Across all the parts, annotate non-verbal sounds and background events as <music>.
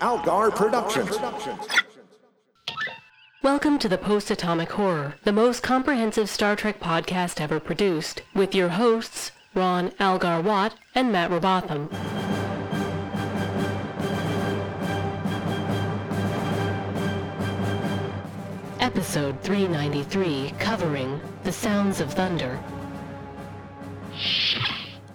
Algar Productions. Welcome to the Post Atomic Horror, the most comprehensive Star Trek podcast ever produced, with your hosts, Ron Algar Watt and Matt Robotham. Episode 393, covering The Sounds of Thunder.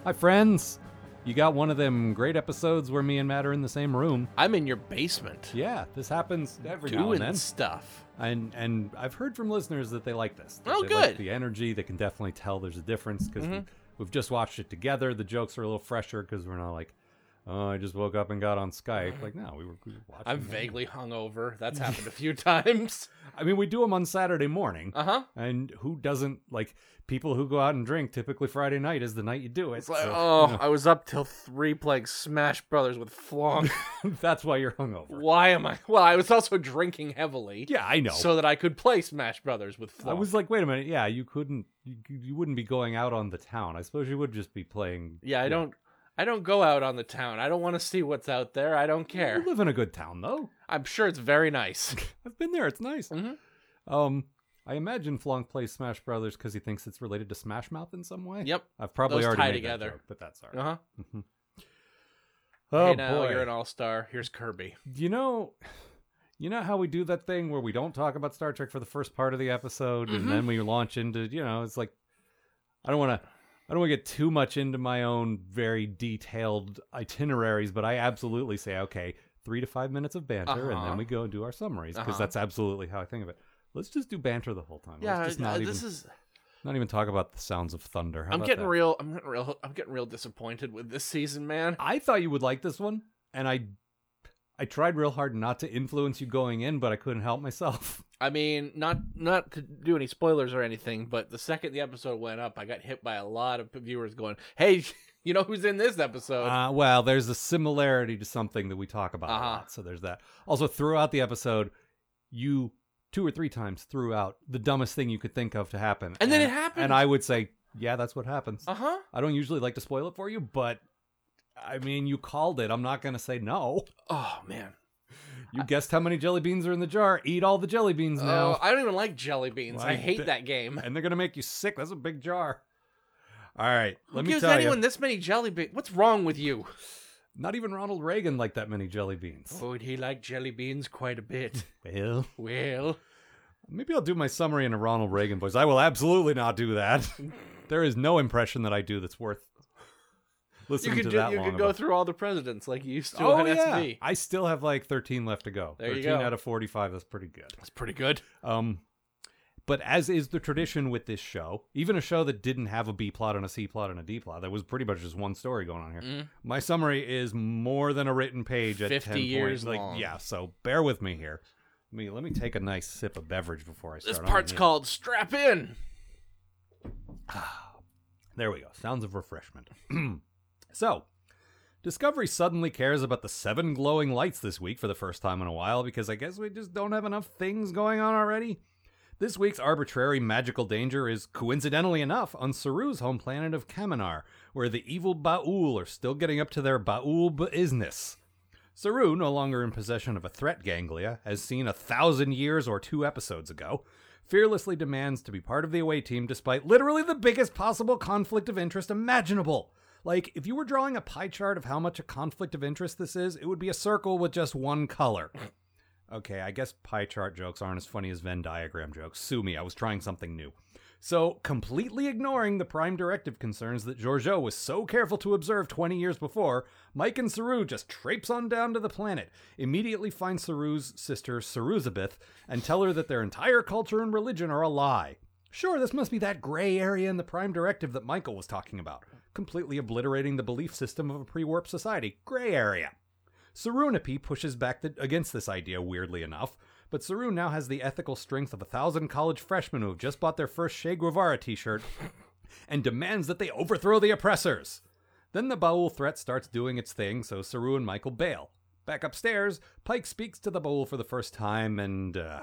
Hi, friends. You got one of them great episodes where me and Matt are in the same room. I'm in your basement Yeah, this happens every now doing and then. stuff. And and I've heard from listeners that they like this. that Oh, they good. Mm-hmm. Like the energy. They can definitely tell there's a difference because we, we've just watched it together. The jokes are a little fresher because we're not like, oh, I just woke up and got on Skype. Like, no, we were, we were <laughs> watching. I'm vaguely hungover. That's <laughs> happened a few times. I mean, we do them on Saturday morning. Uh huh. And who doesn't like people who go out and drink? Typically, Friday night is the night you do it. It's like, so, oh, you know, I was up till three playing Smash Brothers with Flonk. <laughs> that's why you're hungover. Why am I? Well, I was also drinking heavily. Yeah, I know. So that I could play Smash Brothers with Flonk. I was like, wait a minute, yeah, you couldn't, you, you wouldn't be going out on the town. I suppose you would just be playing. yeah, I don't. I don't go out on the town. I don't want to see what's out there. I don't care. You live in a good town, though. I'm sure it's very nice. <laughs> I've been there; it's nice. Mhm. Um, I imagine Flonk plays Smash Brothers because he thinks it's related to Smash Mouth in some way. Yep. I've probably Those already tie made together. that joke, but that's all Uh right. huh. Oh hey, now boy! you're an all star. Here's Kirby. you know, you know how we do that thing where we don't talk about Star Trek for the first part of the episode, Mm-hmm. and then we launch into, you know, it's like I don't want to. I don't want to get too much into my own very detailed itineraries, but I absolutely say, okay, three to five minutes of banter, and Uh-huh. then we go and do our summaries because Uh-huh. that's absolutely how I think of it. Let's just do banter the whole time. Yeah, Let's just uh, not this even is. not even talk about the sounds of thunder. How I'm getting that? real. I'm getting real. I'm getting real disappointed with this season, man. I thought you would like this one, and I, I tried real hard not to influence you going in, but I couldn't help myself. <laughs> I mean, not not to do any spoilers or anything, but the second the episode went up, I got hit by a lot of viewers going, "Hey, <laughs> you know who's in this episode?" Uh, well, there's a similarity to something that we talk about a Uh-huh. lot, so there's that. Also, throughout the episode, you two or three times threw out the dumbest thing you could think of to happen, And then it happened. And I would say, yeah, that's what happens. Uh huh. I don't usually like to spoil it for you, but I mean, you called it. I'm not going to say no. Oh man. You guessed how many jelly beans are in the jar. Eat all the jelly beans Oh, now. I don't even like jelly beans. Well, I hate that game. and they're going to make you sick. That's a big jar. All right, Who let me gives tell anyone you. this many jelly beans? What's wrong with you? Not even Ronald Reagan liked that many jelly beans. Oh, he liked jelly beans quite a bit. <laughs> Well, well, maybe I'll do my summary in a Ronald Reagan voice. I will absolutely not do that. <laughs> there is no impression that I do that's worth you listening could to ju- that you long could go about. through all the presidents like you used to Oh on yeah, SB. I still have like 13 left to go. There you 13 go. out of 45. That's pretty good. That's pretty good. Um, but as is the tradition with this show, even a show that didn't have a B plot and a C plot and a D plot, that was pretty much just one story going on here. Mm. My summary is more than a written page at 50 10 years points. Like, long. yeah, so bear with me here. Let me let me take a nice sip of beverage before I start. This part's called strap in. There we go. Sounds of refreshment. <clears throat> so, Discovery suddenly cares about the seven glowing lights this week for the first time in a while because I guess we just don't have enough things going on already. This week's arbitrary magical danger is, coincidentally enough, on Saru's home planet of Kaminar, where the evil Baul are still getting up to their Baul business. Saru, no longer in possession of a threat ganglia, as seen a thousand years or two episodes ago, fearlessly demands to be part of the away team despite literally the biggest possible conflict of interest imaginable. Like, if you were drawing a pie chart of how much a conflict of interest this is, it would be a circle with just one color. Okay, I guess pie chart jokes aren't as funny as Venn diagram jokes. Sue me, I was trying something new. So, completely ignoring the prime directive concerns that Georgiou was so careful to observe 20 years before, Mike and Saru just traipse on down to the planet, immediately find Saru's sister Saruzabeth, and tell her that their entire culture and religion are a lie. Sure, this must be that gray area in the prime directive that Michael was talking about, completely obliterating the belief system of a pre warp society. Gray area. Sarunapi pushes back the, against this idea, weirdly enough, but Saru now has the ethical strength of a thousand college freshmen who have just bought their first Che Guevara t shirt <laughs> and demands that they overthrow the oppressors. Then the Baul threat starts doing its thing, so Saru and Michael bail. Back upstairs, Pike speaks to the Baul for the first time, and, uh,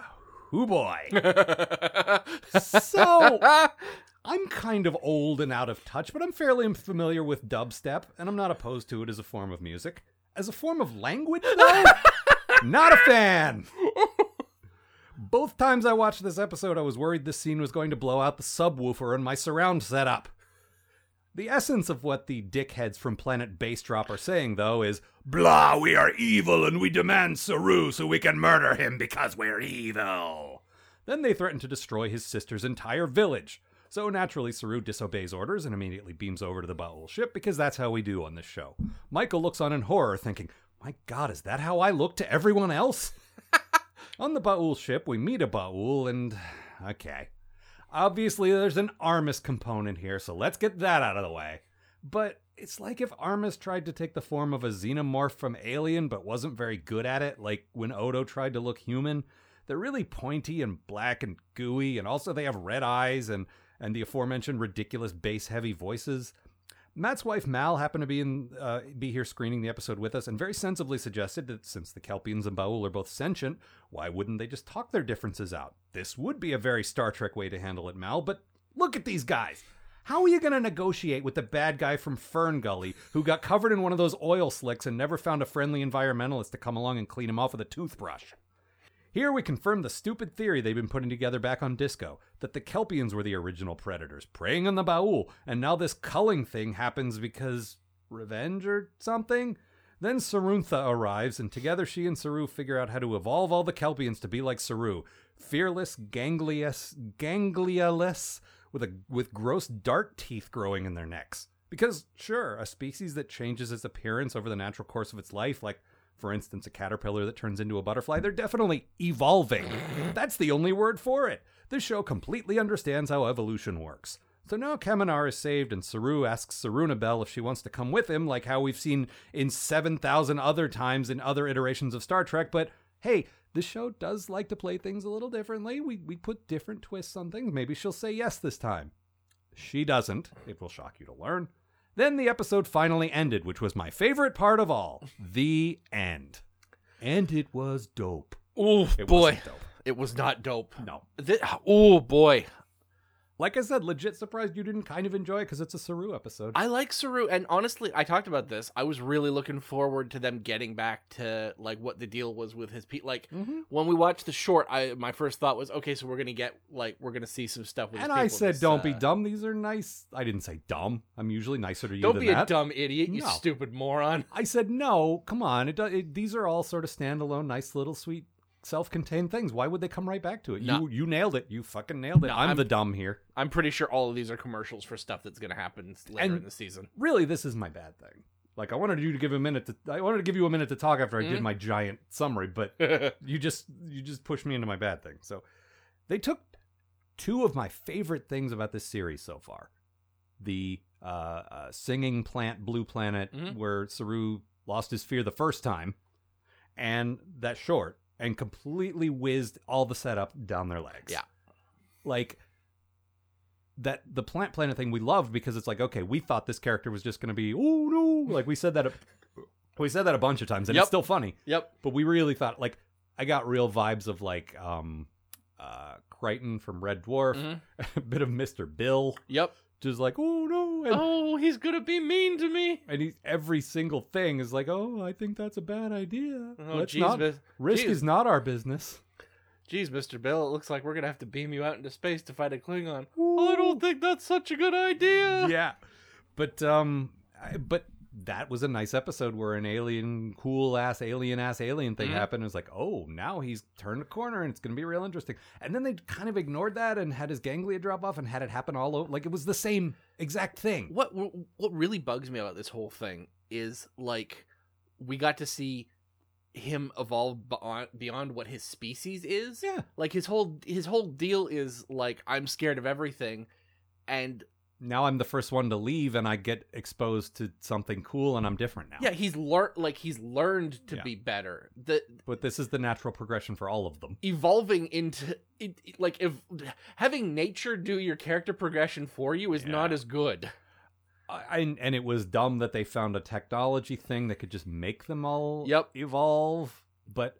hoo boy. <laughs> so, I'm kind of old and out of touch, but I'm fairly familiar with dubstep, and I'm not opposed to it as a form of music. As a form of language, though, <laughs> Not a fan. Both times I watched this episode, I was worried this scene was going to blow out the subwoofer in my surround setup. The essence of what the dickheads from Planet Base Drop are saying, though, is Blah, we are evil and we demand Saru so we can murder him because we're evil. Then they threaten to destroy his sister's entire village. So naturally, Saru disobeys orders and immediately beams over to the Baul ship because that's how we do on this show. Michael looks on in horror, thinking, My god, is that how I look to everyone else? <laughs> on the Baul ship, we meet a Baul, and. Okay. Obviously, there's an Armus component here, so let's get that out of the way. But it's like if Armus tried to take the form of a xenomorph from Alien but wasn't very good at it, like when Odo tried to look human. They're really pointy and black and gooey, and also they have red eyes and, and the aforementioned ridiculous bass heavy voices. Matt's wife Mal happened to be in uh, be here screening the episode with us, and very sensibly suggested that since the Kelpians and Baul are both sentient, why wouldn't they just talk their differences out? This would be a very Star Trek way to handle it, Mal. But look at these guys. How are you going to negotiate with the bad guy from Fern Gully who got covered in one of those oil slicks and never found a friendly environmentalist to come along and clean him off with a toothbrush? Here we confirm the stupid theory they've been putting together back on Disco that the Kelpians were the original predators, preying on the Baul, and now this culling thing happens because revenge or something? Then Saruntha arrives, and together she and Saru figure out how to evolve all the Kelpians to be like Saru, fearless, ganglious, ganglialess, with a with gross dark teeth growing in their necks. Because sure, a species that changes its appearance over the natural course of its life, like for instance, a caterpillar that turns into a butterfly, they're definitely evolving. That's the only word for it. This show completely understands how evolution works. So now Kaminar is saved, and Saru asks Sarunabel if she wants to come with him, like how we've seen in 7,000 other times in other iterations of Star Trek. But hey, this show does like to play things a little differently. We, we put different twists on things. Maybe she'll say yes this time. She doesn't. It will shock you to learn. Then the episode finally ended, which was my favorite part of all <laughs> the end. And it was dope. Oh It boy, wasn't dope. it was not dope. No. oh boy, Like I said, legit surprised you didn't kind of enjoy it because it's a Saru episode. I like Saru, and honestly, I talked about this. I was really looking forward to them getting back to like what the deal was with his pe Like Mhm. when we watched the short, I my first thought was, okay, so we're gonna get like we're gonna see some stuff with. and I said, this, don't be uh, dumb. These are nice. I didn't say dumb. I'm usually nicer to you Don't than be a dumb idiot, you No. stupid moron. I said, no, come on. It, it, these are all sort of standalone, nice little sweet self-contained things. Why would they come right back to it? No. You you nailed it. You fucking nailed it. No, I'm, I'm- the dumb here. I'm pretty sure all of these are commercials for stuff that's gonna happen later And- in the season. Really, this is my bad thing. Like I wanted you to give a minute to I wanted to give you a minute to talk after I did Mhm. my giant summary, but <laughs> you just you just pushed me into my bad thing. So they took two of my favorite things about this series so far: the uh, uh, singing plant, Blue Planet, Mhm. where Saru lost his fear the first time, and that short, and completely whizzed all the setup down their legs. Yeah. like that the plant planet thing we loved because it's like okay we thought this character was just going to be oh no like we said that a, we said that a bunch of times and Yep. it's still funny yep. but we really thought like I got real vibes of like um uh Kryten from Red Dwarf, Mhm. <laughs> a bit of Mr. Bill, Yep. Just like oh no, and, Oh, he's gonna be mean to me. and he, every single thing is like oh I think that's a bad idea. Oh, Let's jeez, not Mis- risk jeez. is not our business. Jeez, Mr. Bill, it looks like we're gonna have to beam you out into space to fight a Klingon. I don't think that's such a good idea. yeah, but um, I, but that was a nice episode where an alien, cool ass alien ass alien thing Mhm. happened. It was like, oh, now he's turned a corner and it's going to be real interesting. And then they kind of ignored that and had his ganglia drop off and had it happen all over. Like it was the same exact thing. What what really bugs me about this whole thing is like we got to see him evolve beyond beyond what his species is. Yeah. Like his whole his whole deal is like I'm scared of everything, and Now I'm the first one to leave and I get exposed to something cool and I'm different now. yeah, he's learned like he's learned to Yeah. be better. The But this is the natural progression for all of them. evolving into it, like if having nature do your character progression for you is not as good. I, and, and it was dumb that they found a technology thing that could just make them all Yep. evolve. But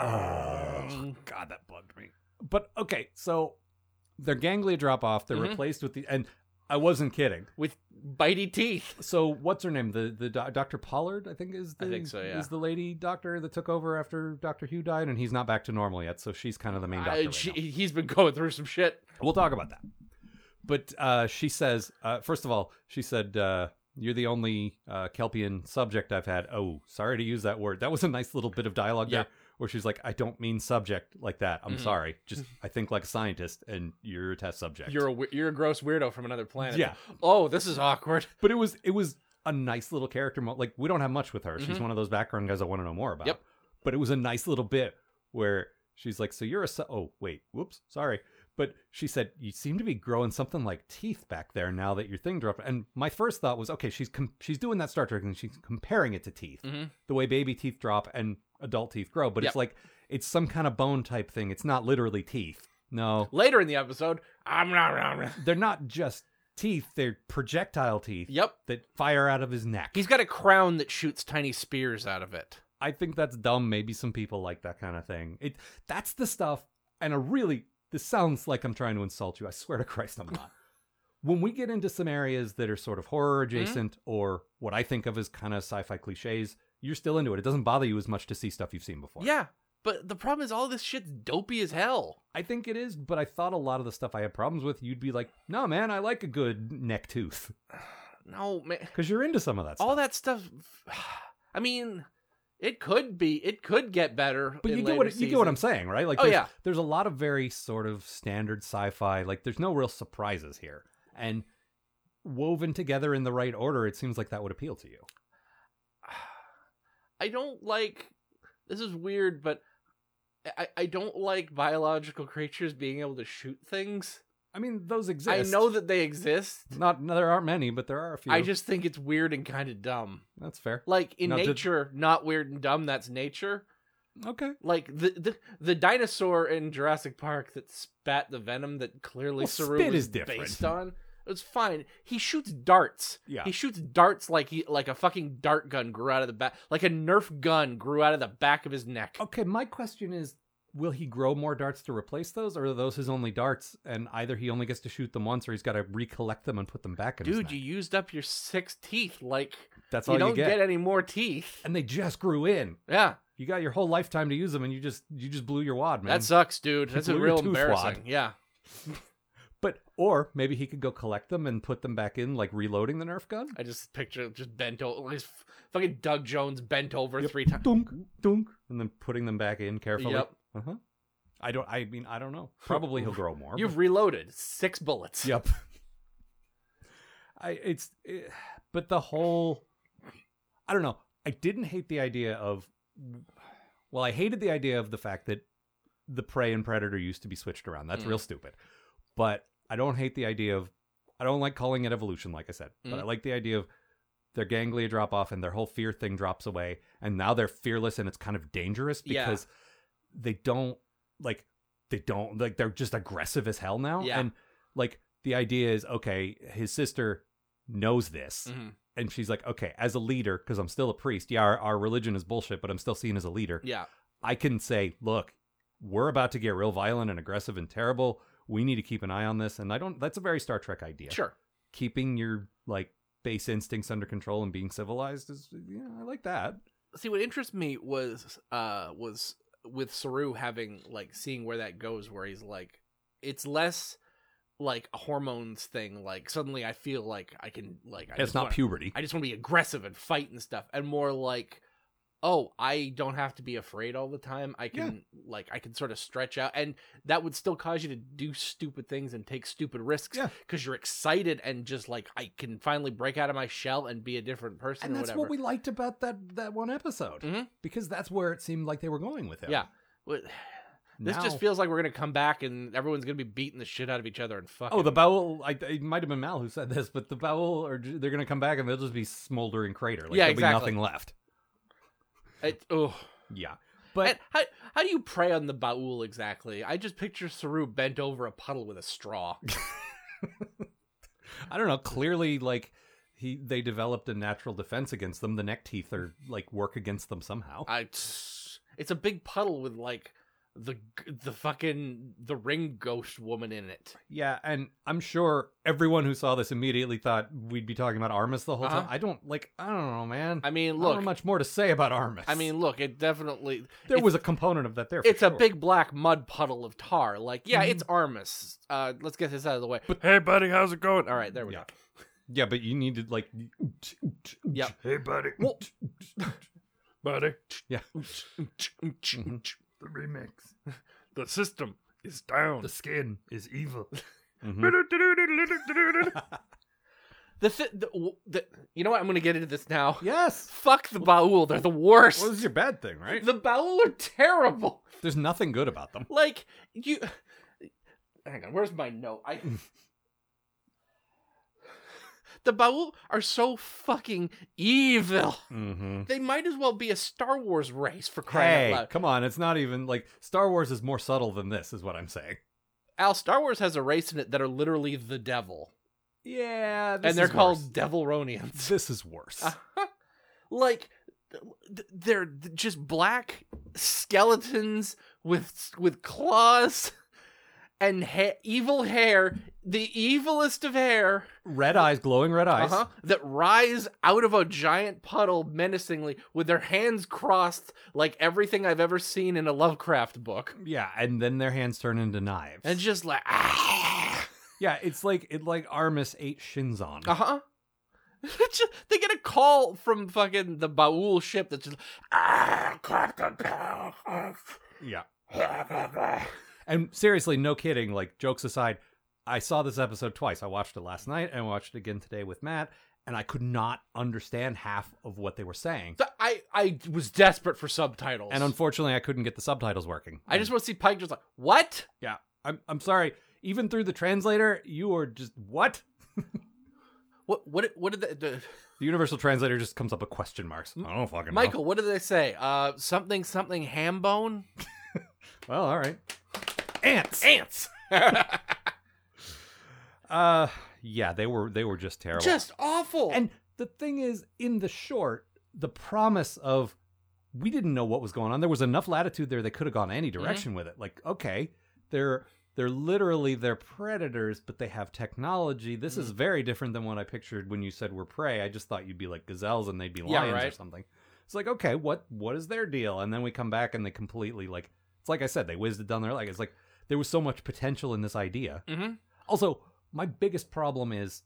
Oh, God, that bugged me. But okay, so their ganglia drop off. They're Mhm. replaced with the and I wasn't kidding. with bitey teeth. So what's her name? The the Dr. Pollard, I think is the I think so, yeah. is the lady doctor that took over after Dr. Hugh died, and he's not back to normal yet. So she's kind of the main doctor. I- right she, he's been going through some shit. We'll talk about that. But uh, she says, uh, first of all, she said, uh, "You're the only uh, Kelpian subject I've had." Oh, sorry to use that word. That was a nice little bit of dialogue Yeah. there, where she's like, "I don't mean subject like that. I'm Mhm. sorry. Just <laughs> I think like a scientist, and you're a test subject." You're a you're a gross weirdo from another planet. Yeah. Oh, this is awkward. <laughs> but it was it was a nice little character. Mo- like we don't have much with her. She's Mhm. one of those background guys I want to know more about. Yep. But it was a nice little bit where she's like, "So you're a su- oh wait, whoops, sorry." But she said, "You seem to be growing something like teeth back there now that your thing dropped." And my first thought was, "Okay, she's com- she's doing that Star Trek and she's comparing it to teeth, Mhm. the way baby teeth drop and adult teeth grow." But Yep. it's like it's some kind of bone type thing. It's not literally teeth. No, Later in the episode, I'm not. <laughs> they're not just teeth. They're projectile teeth Yep. that fire out of his neck. He's got a crown that shoots tiny spears out of it. I think that's dumb. Maybe some people like that kind of thing. It that's the stuff. And a really, this sounds like I'm trying to insult you. I swear to Christ, I'm not. <laughs> when we get into some areas that are sort of horror adjacent mm-hmm. or what I think of as kind of sci-fi cliches, you're still into it. It doesn't bother you as much to see stuff you've seen before. Yeah. But the problem is, all this shit's dopey as hell. I think it is, but I thought a lot of the stuff I had problems with, you'd be like, "No, man, I like a good neck tooth," <sighs> No, man. because you're into some of that. All that stuff. <sighs> I mean, it could be. It could get better. But you get what you get what I'm saying, right? Like, Oh, there's, yeah. there's a lot of very sort of standard sci-fi. Like, there's no real surprises here, and woven together in the right order, it seems like that would appeal to you. I don't like. This is weird, but I, I don't like biological creatures being able to shoot things. I mean, those exist. I know that they exist. not no, there aren't many, but there are a few. I just think it's weird and kind of dumb. that's fair. Like in Now, did- nature, not weird and dumb. That's nature. Okay, Like the the, the dinosaur in Jurassic Park that spat the venom that clearly Well, Saru is different. based on. It's fine. He shoots darts. Yeah. He shoots darts like he like a fucking dart gun grew out of the back, like a Nerf gun grew out of the back of his neck. okay. My question is. Will he grow more darts to replace those, or are those his only darts? And either he only gets to shoot them once, or he's got to recollect them and put them back in his Dude, you used up your six teeth. Like That's all you don't you get. any more teeth. and they just grew in. Yeah, You got your whole lifetime to use them, and you just you just blew your wad, man. that sucks, dude. That's a real embarrassing. wad. Yeah. <laughs> But or maybe he could go collect them and put them back in, like reloading the Nerf gun. I just picture just bent over. His fucking Doug Jones bent over Yep. three times. Dunk, dunk, and then putting them back in carefully. Yep. Uh huh. I don't. I mean, I don't know. Probably he'll grow more. You've reloaded six bullets. yep. I it's, it, but the whole. I don't know. I didn't hate the idea of. Well, I hated the idea of the fact that the prey and predator used to be switched around. That's Mm. real stupid. But I don't hate the idea of. I don't like calling it evolution, like I said. But Mm. I like the idea of their ganglia drop off and their whole fear thing drops away, and now they're fearless and it's kind of dangerous Yeah. because they don't like they don't like they're just aggressive as hell now. Yeah. And like the idea is okay, his sister knows this Mhm. and she's like, okay, as a leader, because I'm still a priest, yeah, our, our religion is bullshit, but I'm still seen as a leader. Yeah. I can say, look, we're about to get real violent and aggressive and terrible. We need to keep an eye on this. And I don't, that's a very Star Trek idea. Sure. Keeping your like base instincts under control and being civilized is, yeah, I like that. See, what interests me was uh was with Saru having like seeing where that goes, where he's like, it's less like a hormones thing. Like suddenly I feel like I can like I it's not wanna- puberty. I just want to be aggressive and fight and stuff, and more like, oh, I don't have to be afraid all the time. I can like I can sort of stretch out, and that would still cause you to do stupid things and take stupid risks Yeah. because you're excited and just like I can finally break out of my shell and be a different person. and that's whatever. what we liked about that that one episode Mhm. because that's where it seemed like they were going with it. Yeah. What- <sighs> This Now- just feels like we're gonna come back and everyone's gonna be beating the shit out of each other and fucking. Oh, the Baul. I, it might have been Mal who said this, but the Baul, or they're going to come back and they'll just be smoldering crater. Like, Yeah, there'll exactly. be nothing left. It, oh. Yeah, but And how how do you prey on the baul exactly? I just picture Saru bent over a puddle with a straw. <laughs> <laughs> I don't know. Clearly, like he, they developed a natural defense against them. The neck teeth are like work against them somehow. I, it's a big puddle with like the the fucking the ring ghost woman in it. Yeah, and I'm sure everyone who saw this immediately thought we'd be talking about Armus the whole Uh-huh. time. I don't like. I don't know, man. I mean, I don't look. have much more to say about Armus. I mean, look. It definitely. there was a component of that there. for It's a big black mud puddle of tar. Like, yeah, Mm-hmm. it's Armus. Uh, let's get this out of the way. hey, buddy, how's it going? All right, there we Yeah. go. Yeah, but you needed like. Yep. Hey, buddy. Well- buddy. <laughs> Yeah. <laughs> Mm-hmm. The remix. <laughs> The system is down. The skin is evil. <laughs> Mhm. <laughs> The, th- the, the you know what? I'm gonna get into this now. Yes. Fuck the Baul. They're the worst. Well, this is your bad thing, right? The Baul are terrible. There's nothing good about them. Like you. Hang on. Where's my note? I. the Baul are so fucking evil. Mm-hmm. They might as well be a Star Wars race for crying Hey, out loud. come on! It's not even like Star Wars is more subtle than this, is what I'm saying. Al, Star Wars has a race in it that are literally the devil, Yeah, and they're called Devaronians. This is worse. <laughs> like they're just black skeletons with with claws <laughs> and ha- evil hair, the evilest of hair, red eyes, glowing red eyes. uh-huh, that rise out of a giant puddle menacingly with their hands crossed like everything I've ever seen in a Lovecraft book. Yeah, and then their hands turn into knives. And just like ah. <laughs> yeah, it's like it like Armus ate Shinzon. Uh-huh. <laughs> They get a call from fucking the Baul ship that's just ah, <laughs> Captain. Yeah. And seriously, no kidding, like jokes aside, I saw this episode twice. I watched it last night and watched it again today with Matt, and I could not understand half of what they were saying. Th- I I was desperate for subtitles, And unfortunately, I couldn't get the subtitles working. I just want to see Pike just like what? Yeah. I'm I'm sorry. Even through the translator, you were just what? <laughs> What what what did the, the The universal translator just comes up with question marks. I don't fucking know. Michael? What did they say? Uh, something something ham bone <laughs> Well, all right. Ants. ants. <laughs> Uh yeah, they were they were just terrible. just awful. And the thing is, in the short, the promise of we didn't know what was going on. There was enough latitude there they could have gone any direction with it. Like, okay, they're they're literally they're predators, but they have technology. This is very different than what I pictured when you said we're prey. I just thought you'd be like gazelles and they'd be Yeah, lions or something. It's like, okay, what what is their deal? And then we come back and they completely like it's like I said, they whizzed it down there like it's like there was so much potential in this idea. Mhm. Also, my biggest problem is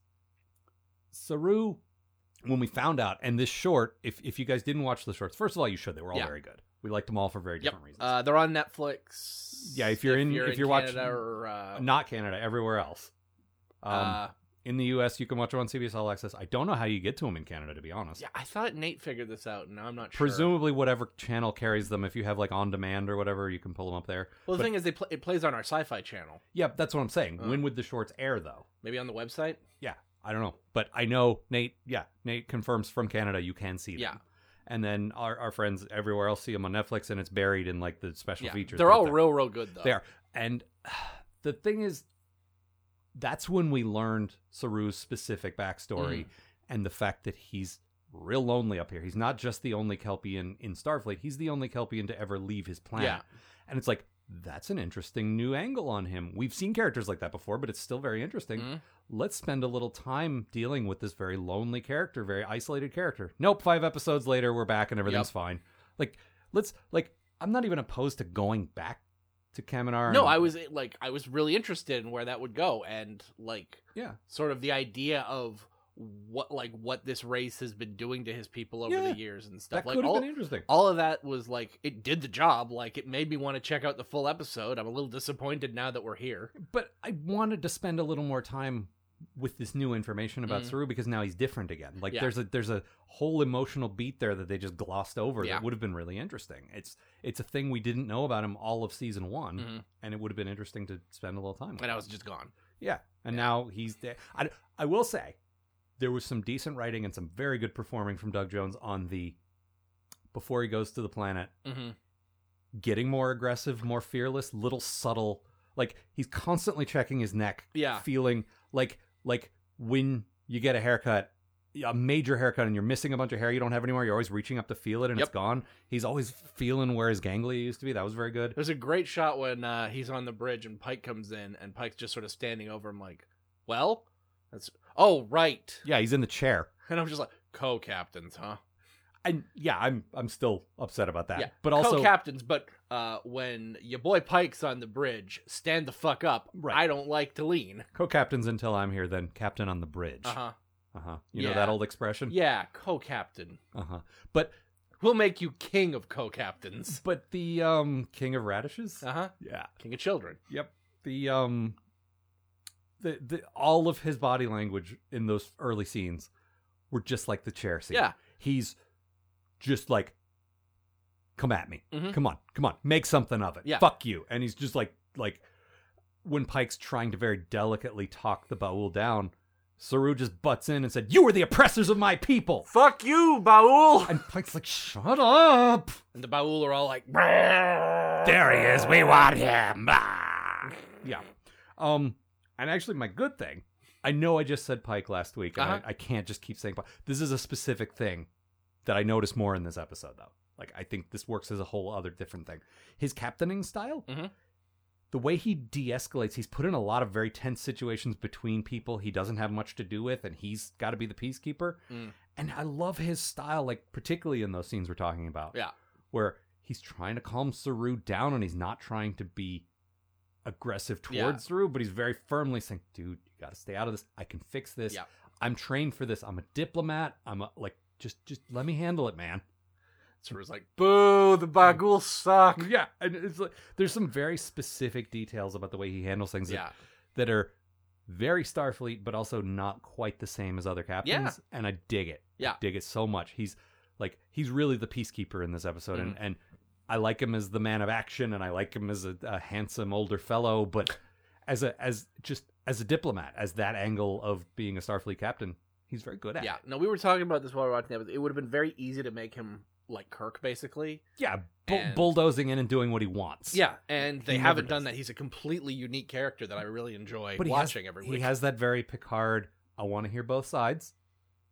Saru. When we found out, and this short, if if you guys didn't watch the shorts, first of all, you should. They were all Yeah. very good. We liked them all for very Yep. different reasons. Uh, they're on Netflix. Yeah, if you're in- if you're watching- or uh, Not Canada, everywhere else. Um, uh, in the U.S., you can watch them on CBS All Access. I don't know how you get to them in Canada, to be honest. yeah, I thought Nate figured this out, and I'm not sure. Presumably, whatever channel carries them, if you have like on demand or whatever, you can pull them up there. Well, the But- thing is, they pl- it plays on our Sci-Fi channel. Yeah, that's what I'm saying. Uh. when would the shorts air, though? Maybe on the website. Yeah, I don't know, but I know Nate. Yeah, Nate confirms from Canada you can see them. Yeah. and then our, our friends everywhere else see them on Netflix, and it's buried in like the special Yeah, features. they're but all real, real good though. They are, and <sighs> the thing is, that's when we learned Saru's specific backstory Mm. and the fact that he's real lonely up here. He's not just the only Kelpian in Starfleet; he's the only Kelpian to ever leave his planet. Yeah. And it's like that's an interesting new angle on him. We've seen characters like that before, but it's still very interesting. Mhm. Let's spend a little time dealing with this very lonely character, very isolated character. Nope, five episodes later, we're back and everything's Yep. fine. Like, let's like, I'm not even opposed to going back to Kaminar. No, and- I was eh, like, I was really interested in where that would go, and like, yeah, sort of the idea of what, like, what this race has been doing to his people over Yeah. the years and stuff. that like, all, been interesting. all of that was like, it did the job. Like, it made me want to check out the full episode. I'm a little disappointed now that we're here. But I wanted to spend a little more time with this new information about Mhm. Saru because now he's different again. Like Yeah. there's a there's a whole emotional beat there that they just glossed over Yeah. that would have been really interesting. It's it's a thing we didn't know about him all of season one, Mhm. and it would have been interesting to spend a little time. with And I was just gone. Yeah, and Yeah. now he's there. I, I will say there was some decent writing and some very good performing from Doug Jones on the before he goes to the planet, Mm-hmm. getting more aggressive, more fearless, little subtle. Like he's constantly checking his neck, Yeah. feeling like like when you get a haircut, a major haircut and you're missing a bunch of hair you don't have anymore. You're always reaching up to feel it and Yep. it's gone. He's always feeling where his ganglia used to be. That was very good. There's a great shot when uh, he's on the bridge and Pike comes in and Pike's just sort of standing over him like, "Well, that's oh right," Yeah, he's in the chair. <laughs> and I'm just like, "Co-captains, huh?" And yeah, I'm I'm still upset about that. Yeah, but also co-captains. But uh, when your boy Pike's on the bridge, stand the fuck up. Right. I don't like to lean. <laughs> co-captains until I'm here, then captain on the bridge. Uh huh. Uh-huh. You know that old expression? Yeah, co-captain. Uh-huh. But We'll make you king of co-captains. <laughs> but the um king of radishes? Uh huh. Yeah. King of children. Yep. The um the the all of his body language in those early scenes were just like the chair scene. Yeah. He's just like come at me. Mhm. Come on. Come on. Make something of it. Yeah. Fuck you. And he's just like like when Pike's trying to very delicately talk the Baul down, Saru just butts in and said, "You are the oppressors of my people." Fuck you, Baul. And Pike's like, "Shut up." And the Baul are all like, There he is. We want him. Ah. Yeah. Um, and actually, my good thing, I know I just said Pike last week, and Uh-huh. I, I can't just keep saying Pike. This is a specific thing that I noticed more in this episode, though. Like, I think this works as a whole other different thing. His captaining style, Mhm. the way he de-escalates, he's put in a lot of very tense situations between people he doesn't have much to do with, and he's got to be the peacekeeper. Mm. And I love his style, like particularly in those scenes we're talking about yeah, where he's trying to calm Saru down and he's not trying to be aggressive towards Yeah. Saru, but he's very firmly saying, dude, you gotta stay out of this. I can fix this. Yeah. I'm trained for this. I'm a diplomat. I'm a like just just let me handle it, man. Saru's like, boo, the Baul suck. Yeah. And it's like there's some very specific details about the way he handles things Yeah, that are very Starfleet, but also not quite the same as other captains. Yeah. And I dig it. I Yeah. dig it so much. He's like he's really the peacekeeper in this episode, and mm-hmm. and I like him as the man of action, and I like him as a, a handsome older fellow, but as a as just as a diplomat, as that angle of being a Starfleet captain, he's very good at. yeah. it. No, we were talking about this while we were watching the episode. It would have been very easy to make him like Kirk, basically. yeah, bu- And- bulldozing in and doing what he wants. Yeah, and they He haven't done that. He's a completely unique character that I really enjoy but watching has, every He has that very Picard. I want to hear both sides.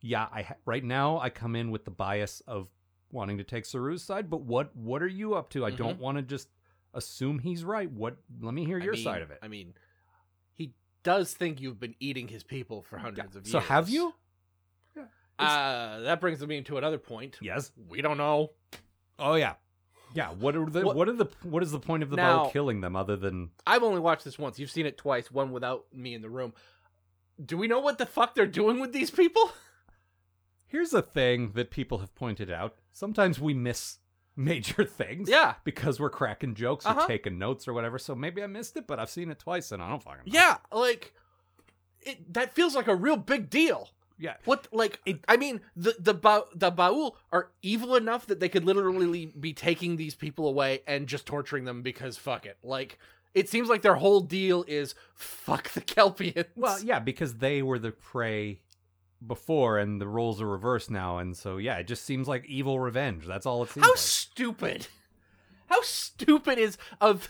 Yeah, I ha- right now I come in with the bias of wanting to take Saru's side, but what what are you up to? I don't want to just assume he's right. What? Let me hear Mm-hmm. I your mean- side of it. I mean, he does think you've been eating his people for hundreds of years. so have you? Uh, that brings me to another point. Yes. We don't know. Oh yeah, yeah. What are the What- what, are the what is the point of the Now- bow killing them other than I've only watched this once. You've seen it twice, one without me in the room. Do we know what the fuck they're doing with these people? <laughs> Here's a thing that people have pointed out. Sometimes we miss major <laughs> things. Yeah. Because we're cracking jokes or Uh-huh. taking notes or whatever. So maybe I missed it, but I've seen it twice and I don't fucking know. Yeah, like it that feels like a real big deal. Yeah. What like I mean the the ba- the Baul are evil enough that they could literally be taking these people away and just torturing them because fuck it. Like it seems like their whole deal is fuck the Kelpians. Well, yeah, because they were the prey before and the roles are reversed now. And so, yeah, it just seems like evil revenge. That's all it seems How like. stupid. How stupid is of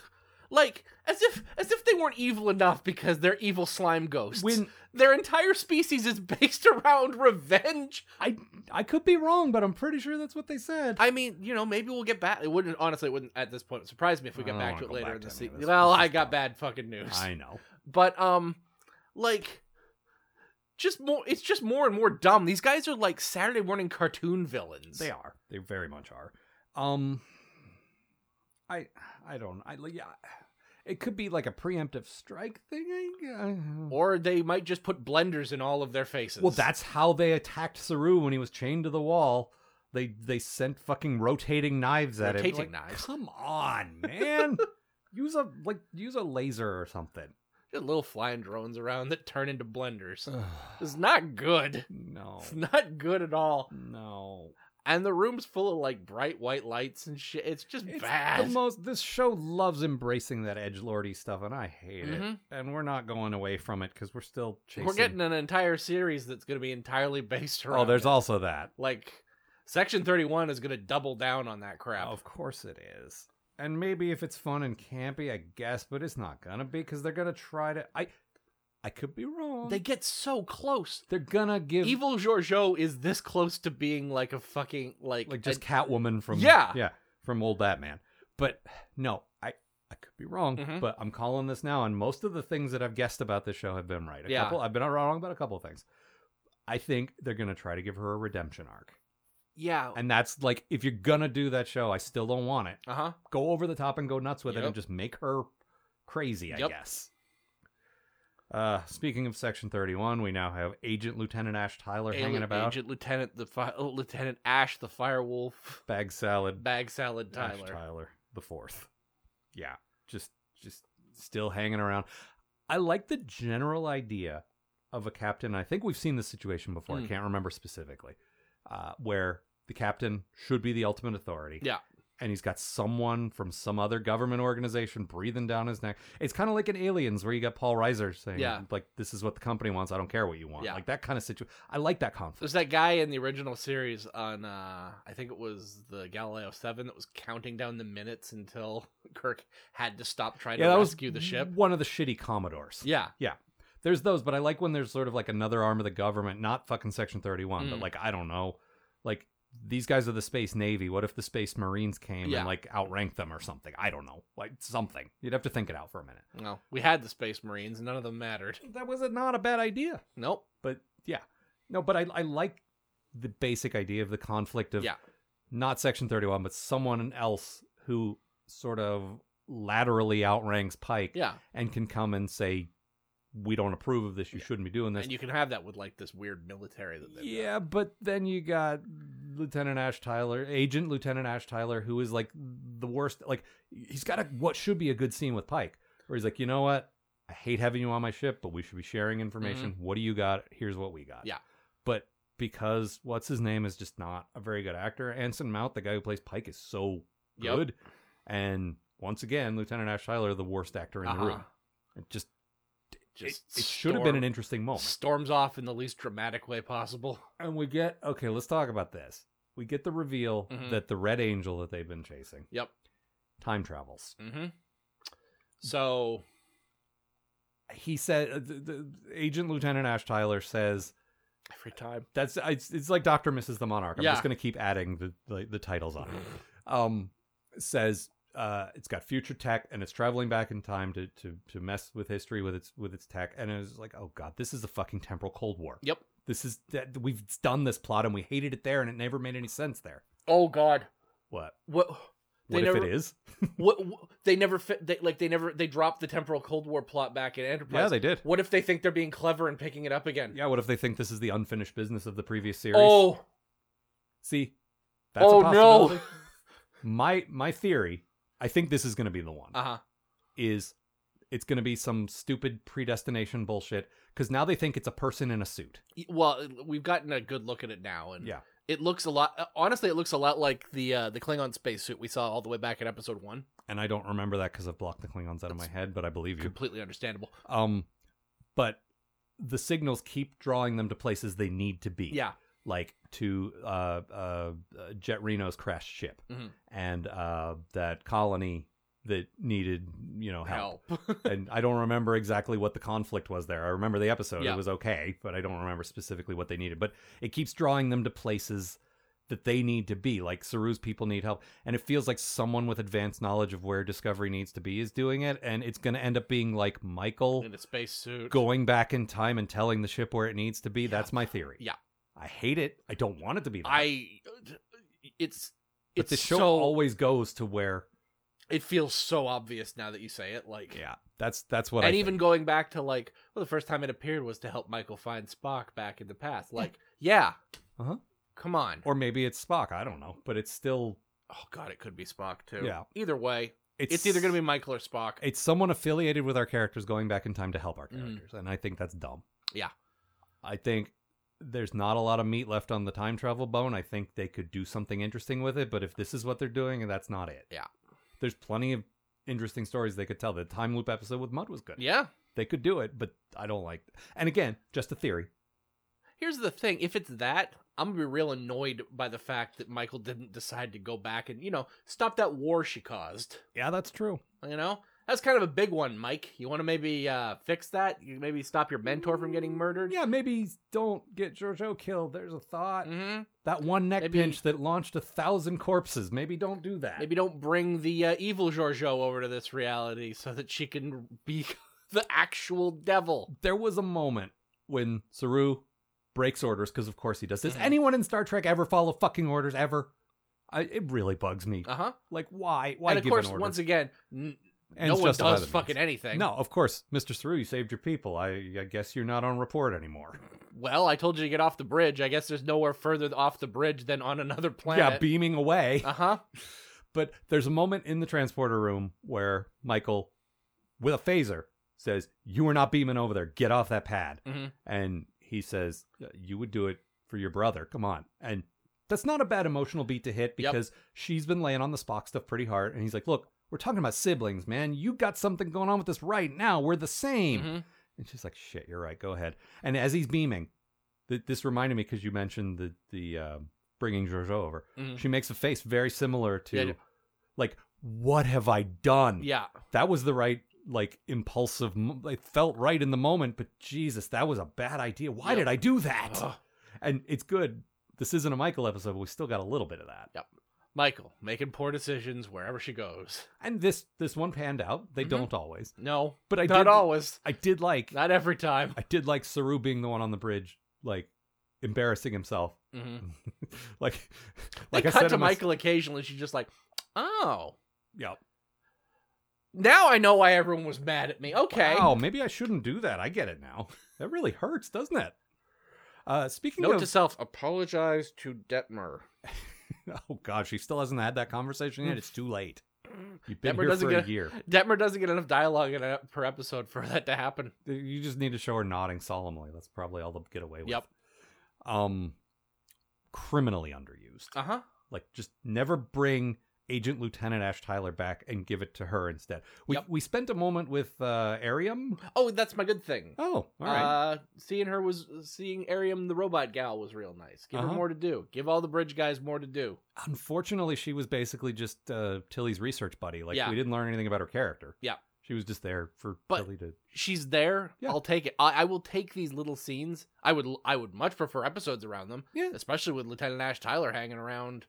like as if as if they weren't evil enough because they're evil slime ghosts. When- their entire species is <laughs> based around revenge. I, I could be wrong, but I'm pretty sure that's what they said. I mean, you know, maybe we'll get back. It wouldn't honestly, it wouldn't at this point surprise me if we get back wanna it later in the to season. Well, I got bad fucking news. I know. But um, like, just more. It's just more and more dumb. These guys are like Saturday morning cartoon villains. They are. They very much are. Um, I I don't. I yeah. It could be like a preemptive strike thing. Or they might just put blenders in all of their faces. well, that's how they attacked Saru when he was chained to the wall. They they sent fucking rotating knives at him. Rotating Like, knives. Come on, man. <laughs> use a like use a laser or something. just little flying drones around that turn into blenders. <sighs> It's not good. no. It's not good at all. No. And the room's full of like bright white lights and shit. It's just It's bad. the most this show loves embracing that edge lordy stuff and I hate it. Mhm. And we're not going away from it because we're still chasing We're getting an entire series that's going to be entirely based around. Oh, there's it. also that. like Section Thirty One is going to double down on that crap. Of course it is. And maybe if it's fun and campy, I guess, but it's not gonna be because they're gonna try to. I I could be wrong. They get so close. They're gonna give Evil Georgiou is this close to being like a fucking like like just a- Catwoman from Yeah. yeah from old Batman. But no, I I could be wrong, Mhm. but I'm calling this now, and most of the things that I've guessed about this show have been right. A Yeah. couple, I've been wrong about a couple of things. I think they're gonna try to give her a redemption arc, yeah. and that's like if you're gonna do that show, I still don't want it. Uh huh. Go over the top and go nuts with it, and just make her crazy. I Yep. guess. Uh, speaking of Section 31, we now have Agent Lieutenant Ash Tyler hanging about. Agent Lieutenant the fi- oh, Lieutenant Ash the Firewolf Bag salad, Bag Salad Ash Tyler. Tyler the fourth. Yeah, just just still hanging around. I like the general idea of a captain. I think we've seen this situation before. I Mm. can't remember specifically, uh, where the captain should be the ultimate authority. Yeah. And he's got someone from some other government organization breathing down his neck. It's kind of like in Aliens, where you got Paul Reiser saying, Yeah. like this is what the company wants. I don't care what you want." Yeah. Like that kind of situation. I like that conflict. There's that guy in the original series on uh I think it was the Galileo 7 that was counting down the minutes until <laughs> Kirk had to stop trying yeah, to rescue the ship. One of the shitty Commodores. Yeah. Yeah. There's those, but I like when there's sort of like another arm of the government, not fucking Section 31, but Mm. like, I don't know. Like, these guys are the Space Navy. What if the Space Marines came Yeah. and like outranked them or something? I don't know. Like, something. You'd have to think it out for a minute. No, we had the Space Marines none of them mattered. <laughs> That was not a bad idea. Nope. But yeah. No, but I, I like the basic idea of the conflict of Yeah. not Section 31, but someone else who sort of laterally outranks Pike Yeah. and can come and say, we don't approve of this. You Yeah. shouldn't be doing this. And you can have that with like this weird military that got. Yeah, but then you got Lieutenant Ash Tyler, Agent Lieutenant Ash Tyler, who is like the worst. Like he's got a what should be a good scene with Pike, where he's like, you know what, I hate having you on my ship, but we should be sharing information. What do you got? Here's what we got. Mm-hmm. Yeah. But because what's his name is just not a very good actor, Anson Mount, the guy who plays Pike, is so Yep. good, and once again, Lieutenant Ash Tyler, the worst actor in Uh-huh. the room. It just Just it, it should have been an interesting moment. storms off in the least dramatic way possible. <laughs> And we get okay, let's talk about this. We get the reveal Mhm. that the Red Angel that they've been chasing Yep. time travels. Mm-hmm. So He said, uh, the, the Agent Lieutenant Ash Tyler says every time. that's it's, it's like Doctor Mrs. the Monarch. I'm Yeah. just going to keep adding the, the the titles on it. <sighs> Um, says uh, it's got future tech and it's traveling back in time to to to mess with history with its with its tech. And it was like, oh god, this is a fucking temporal Cold War. Yep. This is that we've done this plot and we hated it there and it never made any sense there. Oh God. What? What? What They if never- it is? <laughs> What? what they never fit. They, like they never. They dropped the temporal Cold War plot back in Enterprise. Yeah, they did. What if they think they're being clever and picking it up again? Yeah, what if they think this is the unfinished business of the previous series? Oh. see, that's Oh, a no. my my theory, I think this is going to be the one. Uh huh. Is it's going to be some stupid predestination bullshit because now they think it's a person in a suit. Well, we've gotten a good look at it now, and Yeah. it looks a lot. uh, Honestly, it looks a lot like the uh, the Klingon spacesuit we saw all the way back in episode one. And I don't remember that because I've blocked the Klingons out of my head, but I believe you. Completely understandable. Um, but the signals keep drawing them to places they need to be. Yeah. Like to uh, uh, uh, Jet Reno's crashed ship Mhm. and uh, that colony that needed you know help. Help. <laughs> and I don't remember exactly what the conflict was there. I remember the episode; Yeah. it was okay, but I don't remember specifically what they needed. But it keeps drawing them to places that they need to be. Like Saru's people need help, and it feels like someone with advanced knowledge of where Discovery needs to be is doing it, and it's going to end up being like Michael in a spacesuit. going back in time and telling the ship where it needs to be. That's my theory. Yeah. I hate it. I don't want it to be that. I. It's. but It's the show so. always goes to where. it feels so obvious now that you say it. Like. Yeah, that's that's what. I And I even think. going back to like, well, the first time it appeared was to help Michael find Spock back in the past. Like, yeah. Uh-huh. Come on. or maybe it's Spock. I don't know, but it's still. Oh God, it could be Spock too. Yeah. Either way, It's, it's, either going to be Michael or Spock. It's someone affiliated with our characters going back in time to help our characters, and I think that's dumb. Yeah. I think there's not a lot of meat left on the time travel bone. I think they could do something interesting with it, but if this is what they're doing, that's not it. Yeah. There's plenty of interesting stories they could tell. The time loop episode with Mudd was good. Yeah. They could do it, but I don't like. And again, just a theory. Here's the thing: if it's that, I'm gonna be real annoyed by the fact that Michael didn't decide to go back and you know stop that war she caused. Yeah, that's true. You know, That's kind of a big one, Mike. You want to maybe uh, fix that? You maybe stop your mentor from getting murdered? Yeah, maybe don't get Georgiou killed. There's a thought. Mm-hmm. That one neck Maybe- pinch that launched a thousand corpses. Maybe don't do that. Maybe don't bring the uh, evil Georgiou over to this reality so that she can <laughs> be <laughs> the actual devil. there was a moment when Saru breaks orders because, of course, he does. Does Mhm. anyone in Star Trek ever follow fucking orders ever? I, it really bugs me. Uh huh. Like, why? Why And of course, once again, n- And no one does in fucking means. anything. No, of course, Mr. Saru, you saved your people. I, I guess you're not on report anymore. Well, I told you to get off the bridge. I guess there's nowhere further off the bridge than on another <laughs> planet. Yeah, beaming away. uh huh. <laughs> But there's a moment in the transporter room where Michael, with a phaser, says, You are not beaming over there. Get off that pad. Mhm. And he says, You would do it for your brother. Come on. And that's not a bad emotional beat to hit Yep. because she's been laying on the Spock stuff pretty hard. And he's like, Look, we're talking about siblings, man. You got something going on with this right now. We're the same. Mhm. And she's like, "Shit, you're right. Go ahead." And as he's beaming, th- this reminded me because you mentioned the the uh, bringing Georgiou over. Mhm. She makes a face very similar to, Yeah, yeah. like, "What have I done?" Yeah. that was the right like impulsive. It felt right in the moment, but Jesus, that was a bad idea. Why did I do that? Ugh. And it's good. This isn't a Michael episode, but we still got a little bit of that. Yep. Michael making poor decisions wherever she goes. And this this one panned out. They Mhm. don't always, No, but I not did. always. I did like. Not every time. I did like Saru being the one on the bridge, like embarrassing himself. hmm <laughs> like, They like I cut said to in my- Michael occasionally. She's just like, "Oh, yep. now I know why everyone was mad at me." Okay. Wow, maybe I shouldn't do that. I get it now. <laughs> That really hurts, doesn't it? Uh, speaking of Note of, to self: apologize to Detmer. <laughs> <laughs> oh god, she still hasn't had that conversation yet. It's too late. You've been Detmer here doesn't for a get- year. Detmer doesn't get enough dialogue in a, per episode for that to happen. You just need to show her nodding solemnly. That's probably all they'll get away with. Yep. Um, criminally underused. Uh huh. Like, just never bring Agent Lieutenant Ash Tyler back and give it to her instead. We Yep. we spent a moment with uh, Airiam. Oh, that's my good thing. Oh, all right. Uh, seeing her was seeing Airiam the robot gal was real nice. Give Uh-huh. her more to do. Give all the bridge guys more to do. Unfortunately, she was basically just uh, Tilly's research buddy. Like Yeah. we didn't learn anything about her character. Yeah. she was just there for But- Tilly to. She's there. Yeah. I'll take it. I, I will take these little scenes. I would. I would much prefer episodes around them. Yeah. Especially with Lieutenant Ash Tyler hanging around.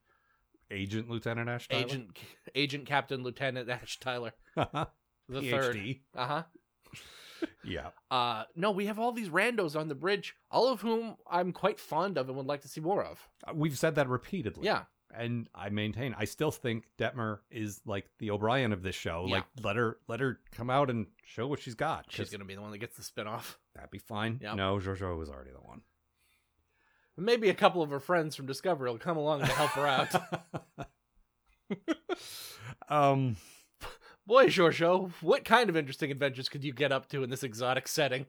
Agent Lieutenant Ash Tyler. Agent, Agent Captain Lieutenant Ash Tyler <laughs> the third. Uh huh. Yeah. Uh no, we have all these randos on the bridge, all of whom I'm quite fond of and would like to see more of. Uh, We've said that repeatedly. Yeah. And I maintain, I still think Detmer is like the O'Brien of this show. Yeah. Like, let her, let her come out and show what she's got. She's gonna be the one that gets the spinoff. That'd be fine. Yep. No, Jojo was already the one. Maybe a couple of her friends from Discovery will come along to help her out. <laughs> um, Boy, Georgiou, what kind of interesting adventures could you get up to in this exotic setting?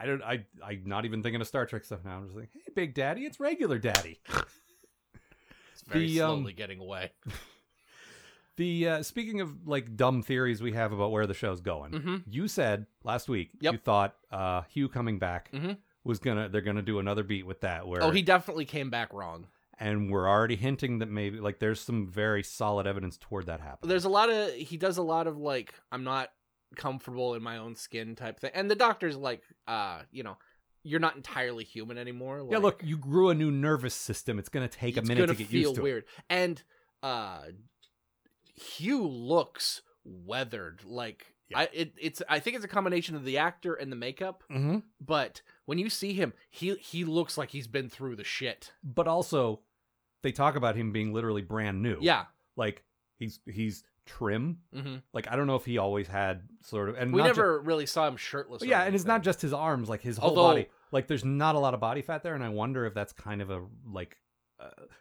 I don't. I. I'm not even thinking of Star Trek stuff now. I'm just like, hey, Big Daddy, it's regular Daddy. It's <laughs> very The, um, slowly getting away. <laughs> The uh, speaking of like dumb theories we have about where the show's going, Mhm. you said last week Yep. you thought uh, Hugh coming back Mhm. Was gonna they're gonna do another beat with that where Oh, he definitely came back wrong. and we're already hinting that maybe like there's some very solid evidence toward that happening. There's a lot of he does a lot of like I'm not comfortable in my own skin type thing, and the doctor's like, uh, you know, you're not entirely human anymore. yeah, look, you grew a new nervous system. It's gonna take a minute gonna get used to it. weird. And uh Hugh looks weathered. Like Yeah. I it, it's I think it's a combination of the actor and the makeup, Mm-hmm. but when you see him, he he looks like he's been through the shit. But also, they talk about him being literally brand new. Yeah. like he's he's trim. hmm Like I don't know if he always had sort of and We not ju- never really saw him shirtless. yeah, and it's not just his arms, like his whole Although- body. Like there's not a lot of body fat there, and I wonder if that's kind of a like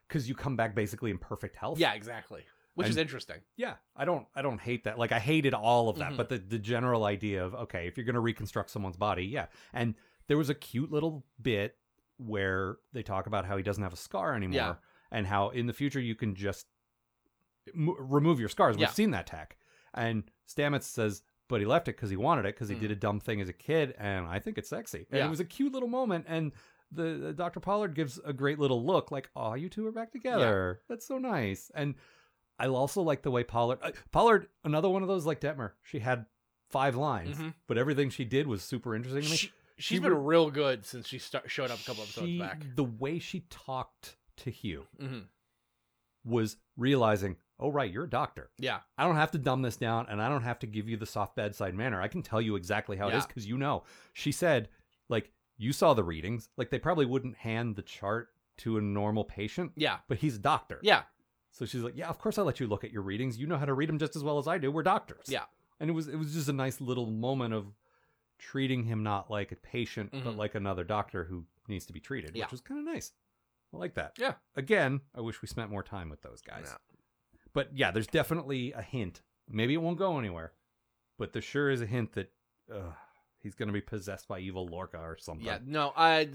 because you come back basically in perfect health. Yeah, exactly. Which is interesting. yeah. I don't I don't hate that. Like I hated all of that, Mhm. but the the general idea of okay, if you're gonna reconstruct someone's body, yeah. And there was a cute little bit where they talk about how he doesn't have a scar anymore, Yeah. and how in the future you can just m- remove your scars. We've Yeah. seen that tech, and Stamets says. But he left it because he wanted it because he Mhm. did a dumb thing as a kid, and I think it's sexy. And Yeah. it was a cute little moment, and the, the Dr. Pollard gives a great little look, like, "Oh, you two are back together. That's so nice." And I also like the way Pollard, uh, Pollard, another one of those like Detmer. She had five lines, Mhm. but everything she did was super interesting to me. She, she she's been re- real good since she start, showed up a couple episodes She- back. The way she talked to Hugh hmm was realizing, oh right, you're a doctor. Yeah, I don't have to dumb this down, and I don't have to give you the soft bedside manner. I can tell you exactly how it is because you know. She said, like you saw the readings. Like they probably wouldn't hand the chart to a normal patient, yeah, but he's a doctor. yeah, So she's like, "Yeah, of course I'll let you look at your readings. You know how to read them just as well as I do. We're doctors." yeah. And it was it was just a nice little moment of treating him not like a patient, but Mhm. like another doctor who needs to be treated, Yeah. which was kind of nice. I like that. Yeah. Again, I wish we spent more time with those guys. Yeah. But yeah, there's definitely a hint. Maybe it won't go anywhere, but there sure is a hint that uh, he's going to be possessed by evil Lorca or something. Yeah, no, I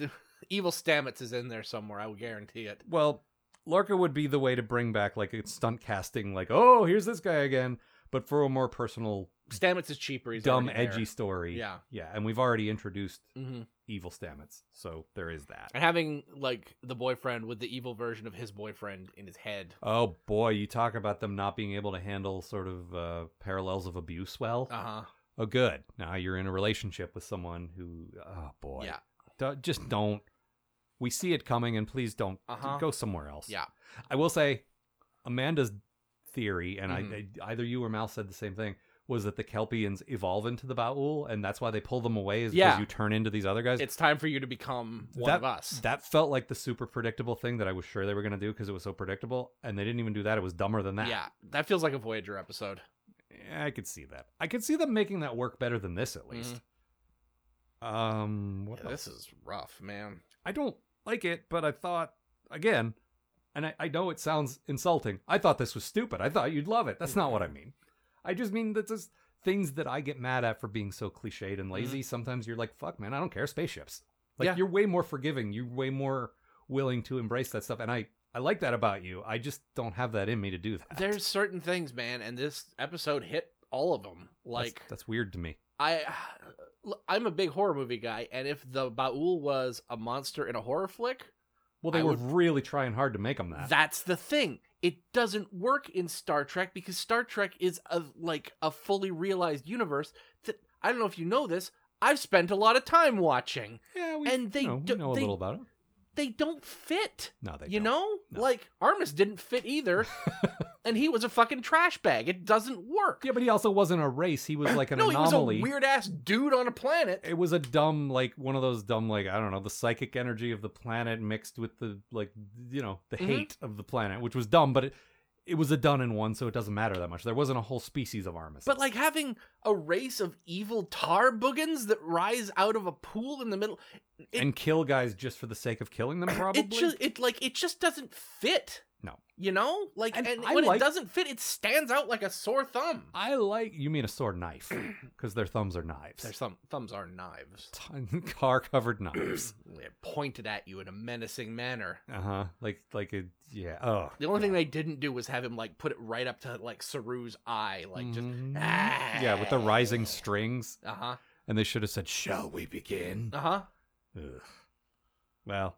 evil Stamets is in there somewhere. I would guarantee it. Well, Lorca would be the way to bring back like a stunt casting, like, oh, here's this guy again, but for a more personal, Stamets is cheaper. He's dumb, already there. edgy story. Yeah. Yeah. And we've already introduced hmm evil Stamets. So there is that. And having like the boyfriend with the evil version of his boyfriend in his head. Oh boy, you talk about them not being able to handle sort of uh, parallels of abuse well. Uh huh. Oh, good. Now you're in a relationship with someone who, oh boy. Yeah. Do- just don't. We see it coming, and please don't Uh-huh. go somewhere else. Yeah. I will say, Amanda's theory, and Mhm. I, I either you or Mal said the same thing, was that the Kelpians evolve into the Ba'ul, and that's why they pull them away, is Yeah. because you turn into these other guys. It's time for you to become one that, of us. That felt like the super predictable thing that I was sure they were going to do because it was so predictable, and they didn't even do that. It was dumber than that. Yeah, that feels like a Voyager episode. Yeah, I could see that. I could see them making that work better than this, at least. Um, what Mm-hmm. Yeah, this is rough, man. I don't like it, but I thought again, and I, I know it sounds insulting. I thought this was stupid. I thought you'd love it. That's not what I mean. I just mean that just things that I get mad at for being so cliched and mm-hmm. lazy. Sometimes you're like, fuck, man, I don't care. Spaceships. Like Yeah. you're way more forgiving. You're way more willing to embrace that stuff, and I I like that about you. I just don't have that in me to do that. There's certain things, man, and this episode hit all of them. Like that's, weird to me. I, <sighs> I'm a big horror movie guy, and if the Baul was a monster in a horror flick, Well, they I were would- really trying hard to make them that. That's the thing. It doesn't work in Star Trek because Star Trek is a like a fully realized universe that I don't know if you know this. I've spent a lot of time watching. yeah, we, and they know, do- know a they- little about it. They don't fit. No, they you don't. know? No. Like Armus didn't fit either. <laughs> and he was a fucking trash bag. It doesn't work. Yeah, but he also wasn't a race. He was like an <clears throat> no, anomaly. he was a weird ass dude on a planet. it was a dumb like one of those dumb like i don't know the psychic energy of the planet mixed with the like you know the Mhm. hate of the planet which was dumb but it, it was a done in one so it doesn't matter that much there wasn't a whole species of Armus But like having a race of evil tar boogans that rise out of a pool in the middle, it, and kill guys just for the sake of killing them <clears throat> probably it just it like it just doesn't fit. No. You know, like And and, when like- it doesn't fit, it stands out like a sore thumb. i like you mean a sword knife? <clears throat> Because their thumbs are knives. Their thumb, thumbs are knives, <clears throat> car covered knives. <clears throat> They're pointed at you in a menacing manner. uh-huh. Like like a yeah oh The only thing they didn't do was have him like put it right up to like Saru's eye, like just Mhm. yeah with the rising strings. Uh huh, and they should have said shall we begin? Uh huh. Ugh. Well,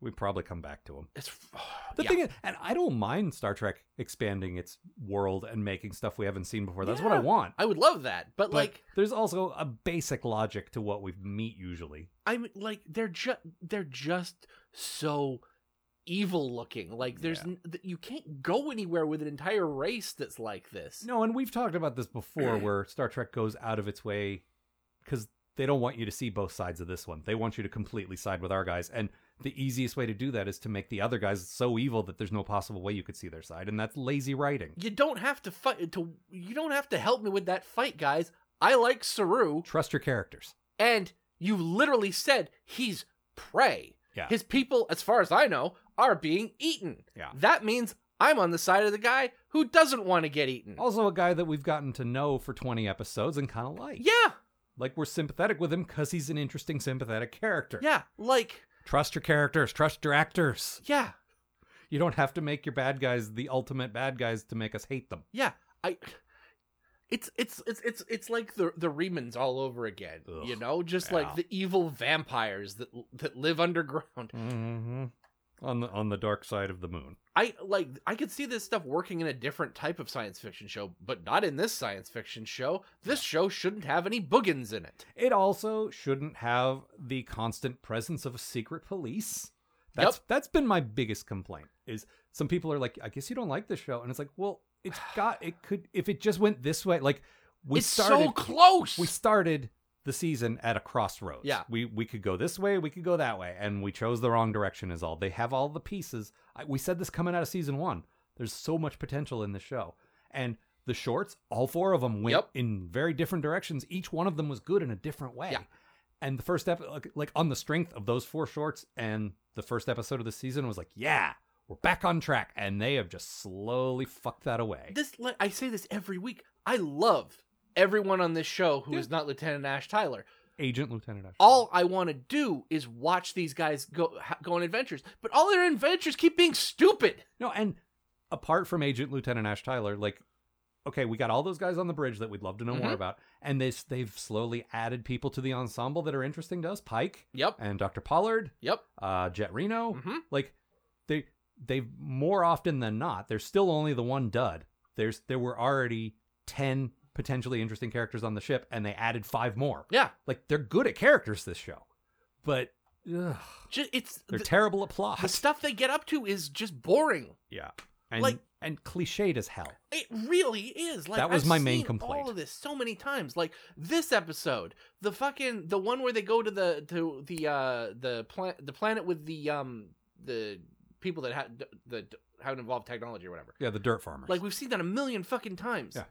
we probably come back to them. It's <sighs> The yeah. thing is, and I don't mind Star Trek expanding its world and making stuff we haven't seen before. That's what I want. I would love that, but, But like there's also a basic logic to what we meet usually. I'm like they're just they're just so evil looking. Like there's Yeah. n- you can't go anywhere with an entire race that's like this. No, and we've talked about this before, <clears throat> where Star Trek goes out of its way because they don't want you to see both sides of this one. They want you to completely side with our guys, and the easiest way to do that is to make the other guys so evil that there's no possible way you could see their side, and that's lazy writing. You don't have to fight to you don't have to help me with that fight, guys. I like Saru, Trust your characters. and you literally said he's prey. Yeah. His people, as far as I know, are being eaten. Yeah. That means I'm on the side of the guy who doesn't want to get eaten. Also, a guy that we've gotten to know for 20 episodes and kind of like. Yeah, Like, we're sympathetic with him because he's an interesting, sympathetic character. yeah, like Trust your characters, trust your actors. yeah, You don't have to make your bad guys the ultimate bad guys to make us hate them. yeah. I it's it's it's it's it's like the the Remans all over again. you know, just yeah. like the evil vampires that that live underground. Mm-hmm. On the on the dark side of the moon. I like I could see this stuff working in a different type of science fiction show, but not in this science fiction show. This show shouldn't have any boogans in it. It also shouldn't have the constant presence of a secret police. That's Yep. that's been my biggest complaint. Is some people are like, I guess you don't like this show, and it's like, well, it's <sighs> got it could if it just went this way. Like we it's started, so close. we started the season at a crossroads. Yeah. we we could go this way, we could go that way, and we chose the wrong direction. Is all they have all the pieces. I, we said this coming out of season one. There's so much potential in the show, and the shorts, all four of them went Yep. in very different directions. Each one of them was good in a different way. Yeah. And the first episode, like, like on the strength of those four shorts, and the first episode of the season was like, yeah, we're back on track, and they have just slowly fucked that away. this like I say this every week. I love everyone on this show who is Yeah. not Lieutenant Ash Tyler. Agent Lieutenant Ash. All I want to do is watch these guys go ha- go on adventures, but all their adventures keep being stupid. No, and apart from Agent Lieutenant Ash Tyler, like, okay, we got all those guys on the bridge that we'd love to know more Mhm. about, and they they've slowly added people to the ensemble that are interesting to us. Pike Yep. and Dr. Pollard, Yep. uh, Jet Reno, Mhm. like they they've more often than not. There's still only the one dud. There's there were already ten potentially interesting characters on the ship, and they added five more. Yeah. Like they're good at characters this show, but ugh, Ju- It's they're the, terrible at plot. the stuff they get up to is just boring. yeah, and Like- and cliched as hell. It really is. Like That was I've my main seen complaint. All of this so many times. Like this episode, the fucking the one where they go to the to the uh the planet the planet with the um the people that had that haven't involved technology or whatever. Yeah, the dirt farmers. Like we've seen that a million fucking times. Yeah.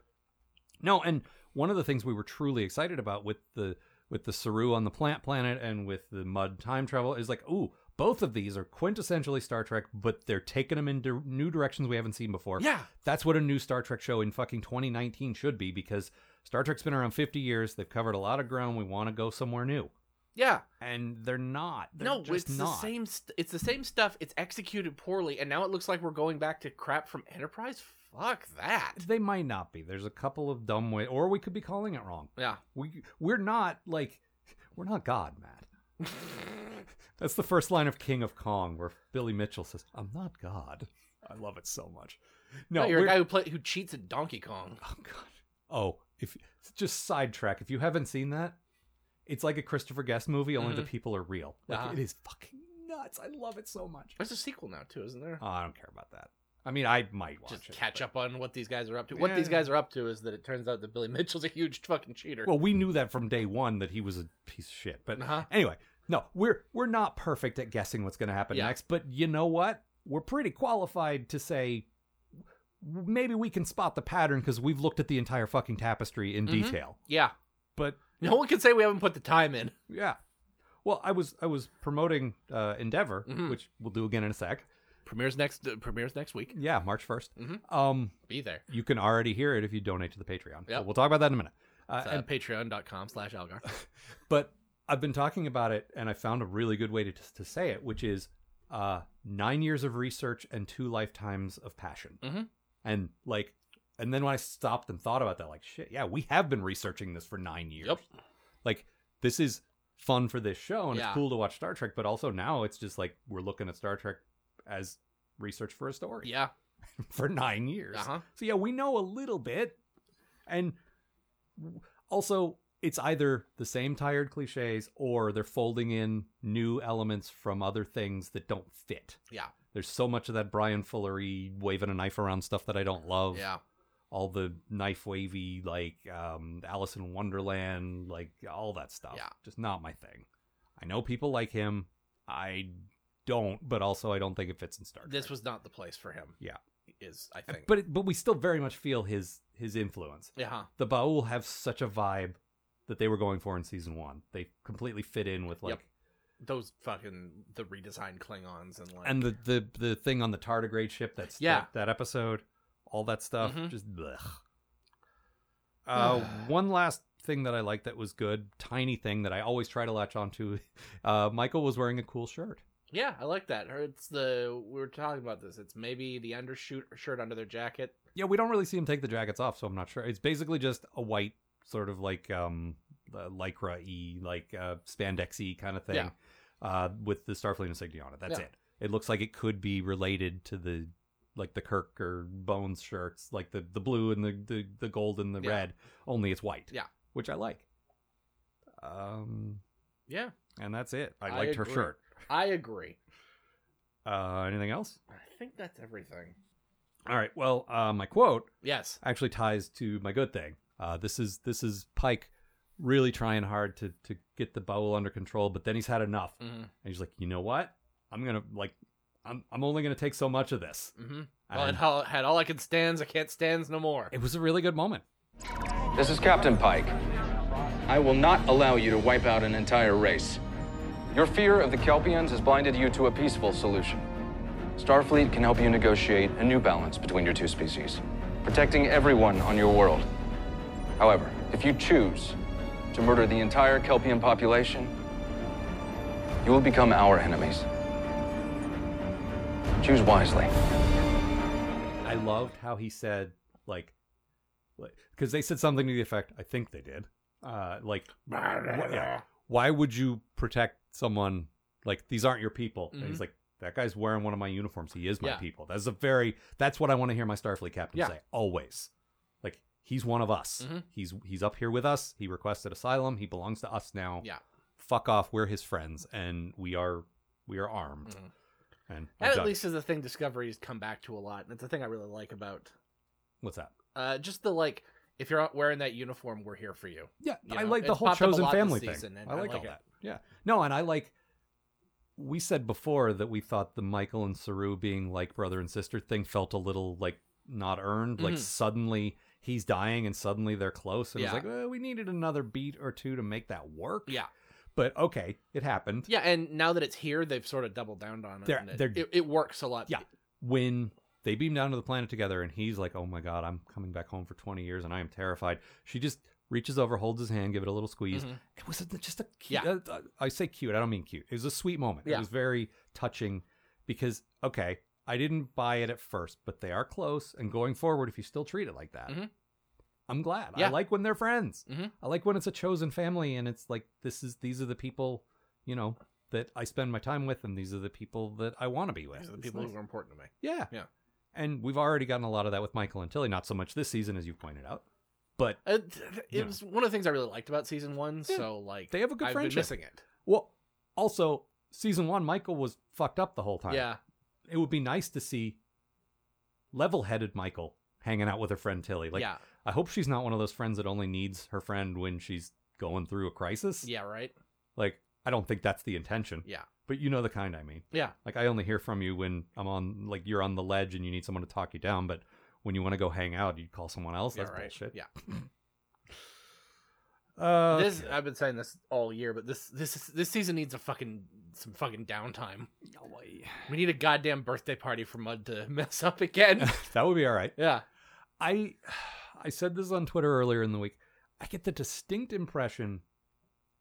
No, and one of the things we were truly excited about with the with the Saru on the plant planet and with the Mudd time travel is like, ooh, both of these are quintessentially Star Trek, but they're taking them in di- new directions we haven't seen before. Yeah. That's what a new Star Trek show in fucking 2019 should be because Star Trek's been around 50 years. They've covered a lot of ground. We want to go somewhere new. Yeah. And they're not. They're no, it's not. the same. St- it's the same stuff. It's executed poorly, and now it looks like we're going back to crap from Enterprise. Fuck that. They might not be. There's a couple of dumb ways, or we could be calling it wrong. Yeah. We we're not like we're not God, Matt. <laughs> That's the first line of King of Kong, where Billy Mitchell says, "I'm not God." I love it so much. No, No, you're a guy who play who cheats at Donkey Kong. Oh God. Oh, if just sidetrack. If you haven't seen that, it's like a Christopher Guest movie. Only the Mhm. people are real. Like Uh-huh. it is fucking nuts. I love it so much. There's a sequel now too, isn't there? Oh, I don't care about that. I mean, I might watch Just it. catch but- up on what these guys are up to. What these guys are up to is that it turns out that Billy <laughs> Mitchell's a huge fucking cheater. Well, we knew that from day one that he was a piece of shit. But Uh-huh. anyway, no, we're we're not perfect at guessing what's going to happen Yeah. next. But you know what? We're pretty qualified to say maybe we can spot the pattern because we've looked at the entire fucking tapestry in Mhm. detail. yeah. But No one can say we haven't put the time in. yeah, well, I was I was promoting uh, Endeavor, Mhm. which we'll do again in a sec. Premieres next. Uh, premieres next week. Yeah, March 1st Mhm. Um, Be there. you can already hear it if you donate to the Patreon. Yep. But we'll talk about that in a minute. Uh, It's, uh, and Patreon.com slash Algar. <laughs> But I've been talking about it, and I found a really good way to, to say it, which is uh, nine years of research and two lifetimes of passion. Mhm. And like, and then when I stopped and thought about that, like, shit, yeah, we have been researching this for nine years. Yep. Like, this is fun for this show, and Yeah. it's cool to watch Star Trek, but also now it's just like we're looking at Star Trek as research for a story Yeah. <laughs> for nine years. Uh-huh. So yeah, we know a little bit, and also it's either the same tired cliches or they're folding in new elements from other things that don't fit. Yeah. There's so much of that Bryan Fullery waving a knife around stuff that I don't love. Yeah. All the knife wavy like um, Alice in Wonderland, like all that stuff. Yeah. Just not my thing. I know people like him. I don't, but also I don't think it fits in Star Trek. This was not the place for him. Yeah. Is I think. but it, but we still very much feel his his influence. yeah. The Baul have such a vibe that they were going for in season one. They completely fit in with like, Yep. Those fucking the redesigned Klingons and like and the, the the thing on the tardigrade ship. That's Yeah. that, that episode, all that stuff. Mhm. Just blech. Uh, one last thing that I liked that was good, tiny thing that I always try to latch onto. <laughs> Uh, Michael was wearing a cool shirt. Yeah, I like that. It's the we were talking about this. It's maybe the undershirt shirt under their jacket. Yeah, we don't really see him take the jackets off, so I'm not sure. It's basically just a white sort of like um uh, lycra y like uh spandex y kind of thing. Yeah. Uh with the Starfleet insignia on it. That's Yeah. it. It looks like it could be related to the like the Kirk or Bones shirts, like the the blue and the the, the gold and the Yeah. red. Only it's white. Yeah. which I like. Um, Yeah, and that's it. I I liked her shirt. I agree. Uh, anything else? I think that's everything. All right. Well, uh, my quote Yes. actually ties to my good thing. Uh, this is this is Pike really trying hard to to get the Baul under control, but then he's had enough, Mm-hmm. and he's like, you know what? I'm gonna like, I'm I'm only gonna take so much of this. Mm-hmm. Well, And it had, had all I can stands. I can't stands no more. it was a really good moment. This is Captain Pike. I will not allow you to wipe out an entire race. Your fear of the Kelpians has blinded you to a peaceful solution. Starfleet can help you negotiate a new balance between your two species, protecting everyone on your world. However, if you choose to murder the entire Kelpian population, you will become our enemies. Choose wisely. I loved how he said like, because they said something to the effect. I think they did. Uh, like, yeah, why would you protect someone like these aren't your people? And he's like, that guy's wearing one of my uniforms. He is my Mm-hmm. Yeah. people. That's a very. That's what I want to hear my Starfleet captain Yeah. say always. Like he's one of us. Mhm. He's he's up here with us. He requested asylum. He belongs to us now. Yeah. Fuck off. We're his friends, and we are we are armed. Mhm. And That at least is a thing Discovery's come back to a lot, and it's a thing I really like about what's that? uh, just the like. If you're wearing that uniform, we're here for you. Yeah, You I know, like the it's whole popped up a chosen family thing. I I like, like all it. that. Yeah, no, and I like. We said before that we thought the Michael and Saru being like brother and sister thing felt a little like not earned. Like Mhm. suddenly he's dying and suddenly they're close, and it's Yeah. like well, we needed another beat or two to make that work. Yeah, but okay, it happened. yeah, and now that it's here, they've sort of doubled down on it. They're- it, they're- it, it works a lot. Yeah. when they beam down to the planet together and he's like, "Oh my god, I'm coming back home for 20 years and I am terrified." She just reaches over, holds his hand, give it a little squeeze. Mhm. It was just a cute. Yeah. uh, I say cute. I don't mean cute. It was a sweet moment. It was very touching because okay, I didn't buy it at first, but they are close. And going forward, if you still treat it like that, Mhm. I'm glad. I like when they're friends. Mhm. I like when it's a chosen family and it's like this is these are the people, you know, that I spend my time with, and these are the people that I want to be with. These are the people nice. who are important to me. Yeah. Yeah. And we've already gotten a lot of that with Michael and Tilly, not so much this season as you pointed out. But Uh, it Yeah. was one of the things I really liked about season one. Yeah. So like They have a good I've friendship. been missing it. well also season 1 Michael was fucked up the whole time. Yeah, It would be nice to see level-headed Michael hanging out with her friend Tilly. Like yeah, I hope she's not one of those friends that only needs her friend when she's going through a crisis. yeah, right. Like I don't think that's the intention. Yeah, But you know the kind I mean. yeah, Like I only hear from you when I'm on like you're on the ledge and you need someone to talk you down, but when you want to go hang out, you'd call someone else. yeah, That's right. bullshit. Yeah, <clears throat> Uh, this I've been saying this all year, but this this this season needs a fucking some fucking downtime. We need a goddamn birthday party for Mudd to <laughs> mess up again. <laughs> that would be all right. yeah, I <sighs> I said this on Twitter earlier in the week. I get the distinct impression.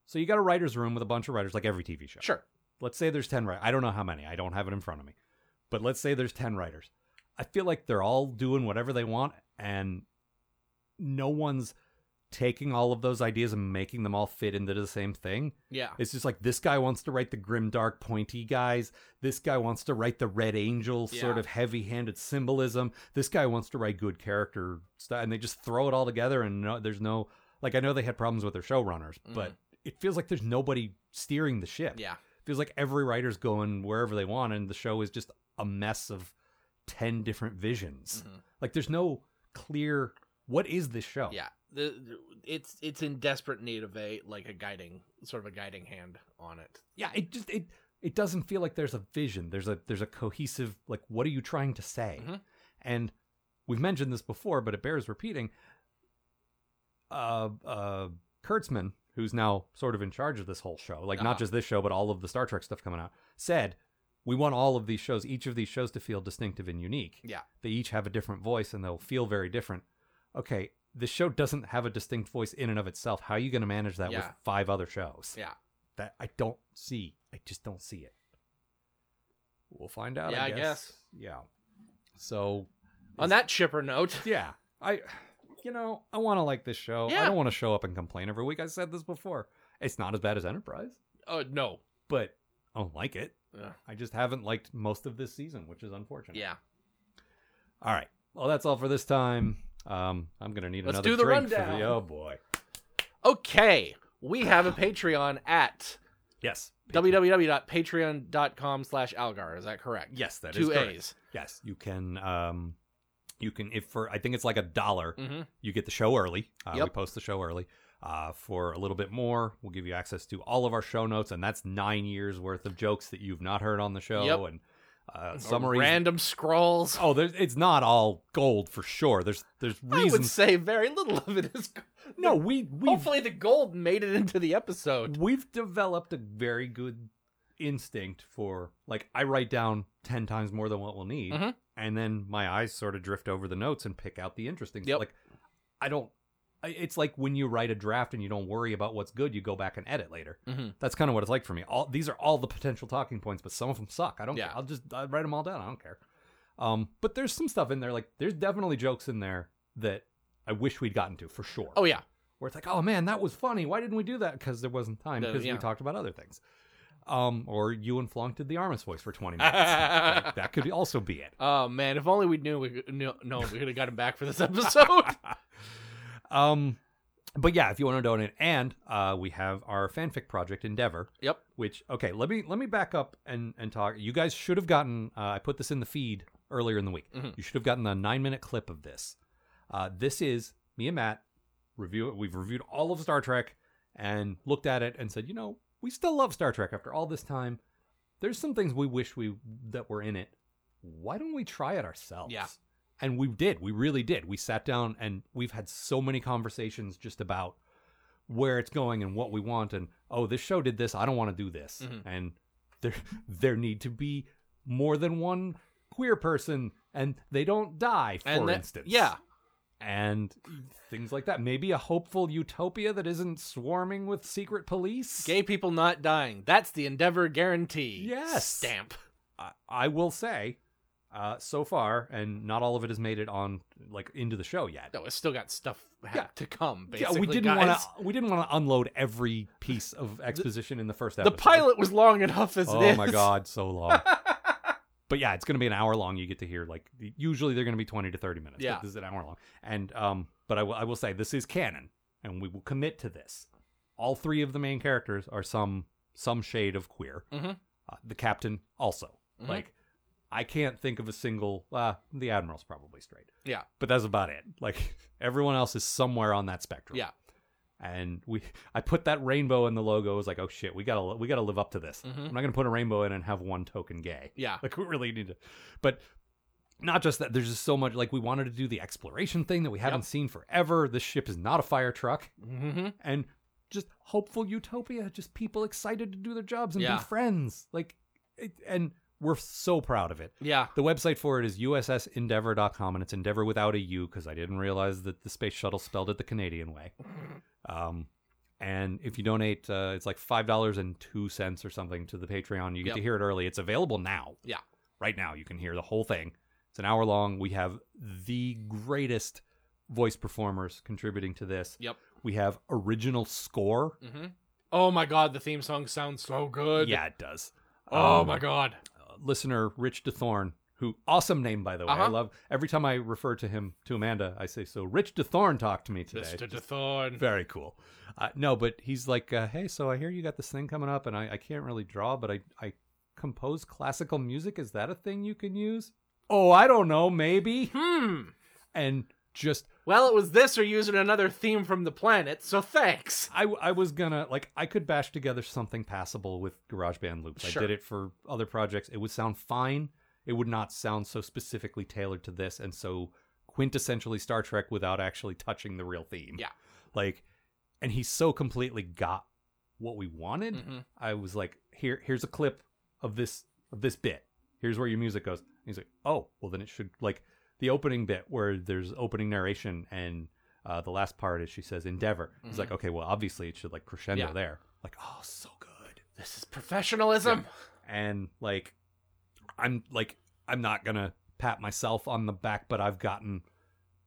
So you got a writers' room with a bunch of writers, like every TV show. sure. Let's say there's ten writers. I don't know how many. I don't have it in front of me, but let's say there's ten writers. I feel like they're all doing whatever they want, and no one's taking all of those ideas and making them all fit into the same thing. Yeah, It's just like this guy wants to write the grim, dark, pointy guys. This guy wants to write the Red Angel sort of heavy-handed symbolism. This guy wants to write good character stuff, and they just throw it all together. And no, there's no like I know they had problems with their showrunners, mm-hmm. but it feels like there's nobody steering the ship. Yeah, feels like every writer's going wherever they want, and the show is just a mess of ten different visions. Mhm. Like there's no clear what is this show. yeah. The, it's it's in desperate need of a like a guiding sort of a guiding hand on it. yeah it just it it doesn't feel like there's a vision there's a there's a cohesive like what are you trying to say Mhm. and we've mentioned this before but it bears repeating uh uh kurtzman who's now sort of in charge of this whole show like not Uh-huh. just this show but all of the star trek stuff coming out said we want all of these shows each of these shows to feel distinctive and unique Yeah, they each have a different voice and they'll feel very different okay this show doesn't have a distinct voice in and of itself how are you going to manage that with five other shows yeah, that I don't see. I just don't see it. We'll find out. Yeah, I I guess. guess. Yeah. So On that chipper note, <laughs> yeah, I, you know, I want to like this show. Yeah. I don't want to show up and complain every week. I said this before. It's not as bad as Enterprise, oh no, but I don't like it. Yeah. I just haven't liked most of this season, which is unfortunate. Yeah. All right. Well, that's all for this time. Um, I'm gonna need Let's another do the drink for rundown. the. Oh boy. Okay. We have a Patreon at Yes. www.patreon.com slash algar. Is that correct? Yes, that is Two correct. A's. Yes, you can. Um, you can if for I think it's like a dollar. Mm-hmm. You get the show early. Uh, We post the show early. Uh, for a little bit more, we'll give you access to all of our show notes, and that's nine years worth of jokes that you've not heard on the show Yep. and uh, summaries. Random scrolls. Oh, there's, it's not all gold for sure. There's there's I would say very little of it is. No, we we Hopefully, the gold made it into the episode. we've developed a very good instinct for like I write down ten times more than what we'll need, Mhm. and then my eyes sort of drift over the notes and pick out the interesting. Yep. Like I don't. It's like when you write a draft and you don't worry about what's good, you go back and edit later. Mhm. That's kind of what it's like for me. All these are all the potential talking points, but some of them suck. I don't. Yeah. Care. I'll just I write them all down. I don't care. Um, but there's some stuff in there. Like there's definitely jokes in there that I wish we'd gotten to for sure Oh yeah. where it's like, oh man, that was funny. Why didn't we do that? Because there wasn't time. Because yeah. we talked about other things. Um, or you and Flunk did the Armus voice for twenty <laughs> minutes. Like, that could also be it. Oh man, if only we knew we could, no, no we could have got him back for this episode. <laughs> Um, but yeah, if you want to donate, and uh, we have our fanfic project Endeavor, yep. which okay, let me let me back up and and talk. You guys should have gotten. Uh, I put this in the feed earlier in the week. Mhm. You should have gotten the nine minute clip of this. Uh, this is me and Matt review. We've reviewed all of Star Trek and looked at it and said, you know, we still love Star Trek after all this time. There's some things we wish we that were in it. Why don't we try it ourselves? Yeah. And we did. We really did. We sat down and we've had so many conversations just about where it's going and what we want and oh this show did this i don't want to do this Mhm. and there <laughs> there need to be more than one queer person and they don't die for And that- instance yeah. and things like that maybe a hopeful utopia that isn't swarming with secret police Gay people not dying. That's the Endeavor guarantee. Yes. Stamp. I, I will say uh, so far and not all of it has made it on like into the show yet No, it's still got stuff ha- Yeah. to come. yeah, Basically, <laughs> we didn't want to. We didn't want to unload every piece of exposition in the first episode. The pilot was long enough as it Oh is. my god, so long. <laughs> but yeah, it's going to be an hour long. You get to hear like usually they're going to be twenty to thirty minutes. Yeah. this is an hour long. And um, but I will I will say this is canon, and we will commit to this. All three of the main characters are some some shade of queer. Mhm. Uh, the captain also. Mhm. Like I can't think of a single. Uh, the admiral's probably straight, Yeah. but that's about it. Like <laughs> everyone else is somewhere on that spectrum Yeah. and we I put that rainbow in the logo. I was like, oh shit, we gotta we gotta live up to this. Mhm. I'm not gonna put a rainbow in and have one token gay. Yeah. <laughs> Like we really need to, but not just that. There's just so much. Like we wanted to do the exploration thing that we haven't Yep. seen forever. This ship is not a fire truck, Mm-hmm. and just hopeful utopia. Just people excited to do their jobs and Yeah. be friends. Like, it, and we're so proud of it. Yeah. The website for it is ussendeavor.com, and it's Endeavor without a U because I didn't realize that the space shuttle spelled it the Canadian way. <laughs> Um, and if you donate, uh, it's like five dollars and two cents or something to the Patreon. You get Yep. to hear it early. It's available now. Yeah. right now you can hear the whole thing. It's an hour long. We have the greatest voice performers contributing to this. Yep. We have original score. Mm-hmm. Oh my god, the theme song sounds so good. Yeah, it does. Oh Um, my god. Listener Rich DeThorn, who awesome name by the way. I Uh-huh. love every time I refer to him to Amanda, I say so. Rich DeThorn talked to me today. Mr. DeThorn. Very cool. Uh, no, but he's like, uh, hey, so I hear you got this thing coming up, and I, I can't really draw, but I I compose classical music. Is that a thing you can use? Oh, I don't know, maybe. Hmm. And just Well, it was this or using another theme from the planet, so thanks. I, I was gonna like I could bash together something passable with GarageBand loops. Sure. I did it for other projects. It would sound fine. It would not sound so specifically tailored to this and so quintessentially Star Trek without actually touching the real theme. Yeah. Like and he so completely got what we wanted. Mhm. I was like, here here's a clip of this of this bit. Here's where your music goes. And he's like, oh, well then it should like the opening bit where there's opening narration and uh, the last part is she says endeavor. It's like, okay, well obviously it should like crescendo Mm-hmm. Yeah. there. Like, oh, so good. This is professionalism. And like, I'm like, I'm not gonna pat myself on the back, but I've gotten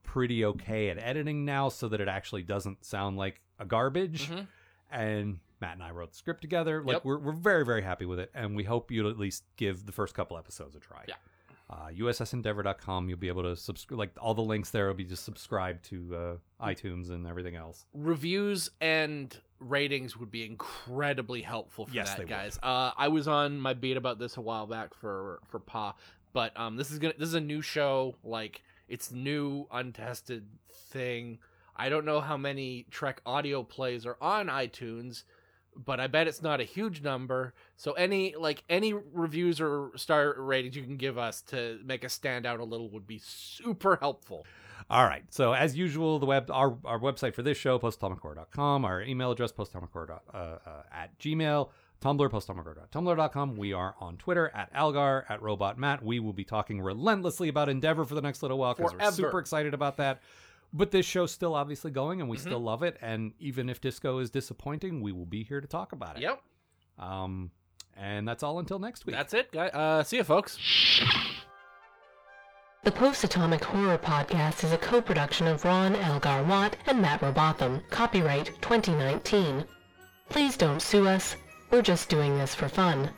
pretty okay at editing now, so that it actually doesn't sound like a garbage. Mhm. and Matt and I wrote the script together. Like Yep. we're we're very very happy with it, and we hope you'll at least give the first couple episodes a try. Yeah. Uh, USSEndeavor.com. You'll be able to subscribe. Like all the links there will be just subscribed to uh, iTunes and everything else. reviews and ratings would be incredibly helpful for Yes, that guys uh i was on my beat about this a while back for for pa but um this is gonna this is a new show like it's new untested thing i don't know how many trek audio plays are on itunes but i bet it's not a huge number so any like any reviews or star ratings you can give us to make us stand out a little would be super helpful All right. So as usual, the web our, our website for this show, postatomichorror.com, our email address, postatomichorror uh, uh, at gmail, Tumblr, postatomichorror.tumblr.com. We are on Twitter at Algar, at Robot Matt. We will be talking relentlessly about Endeavor for the next little while because we're super excited about that. But this show's still obviously going and we still love it. And even if disco is disappointing, we will be here to talk about it. yep Um, and that's all until next week. that's it guys uh see you folks The Post Atomic Horror Podcast is a co production of Ron Elgar Watt and Matt Robotham. Copyright 2019. Please don't sue us. We're just doing this for fun.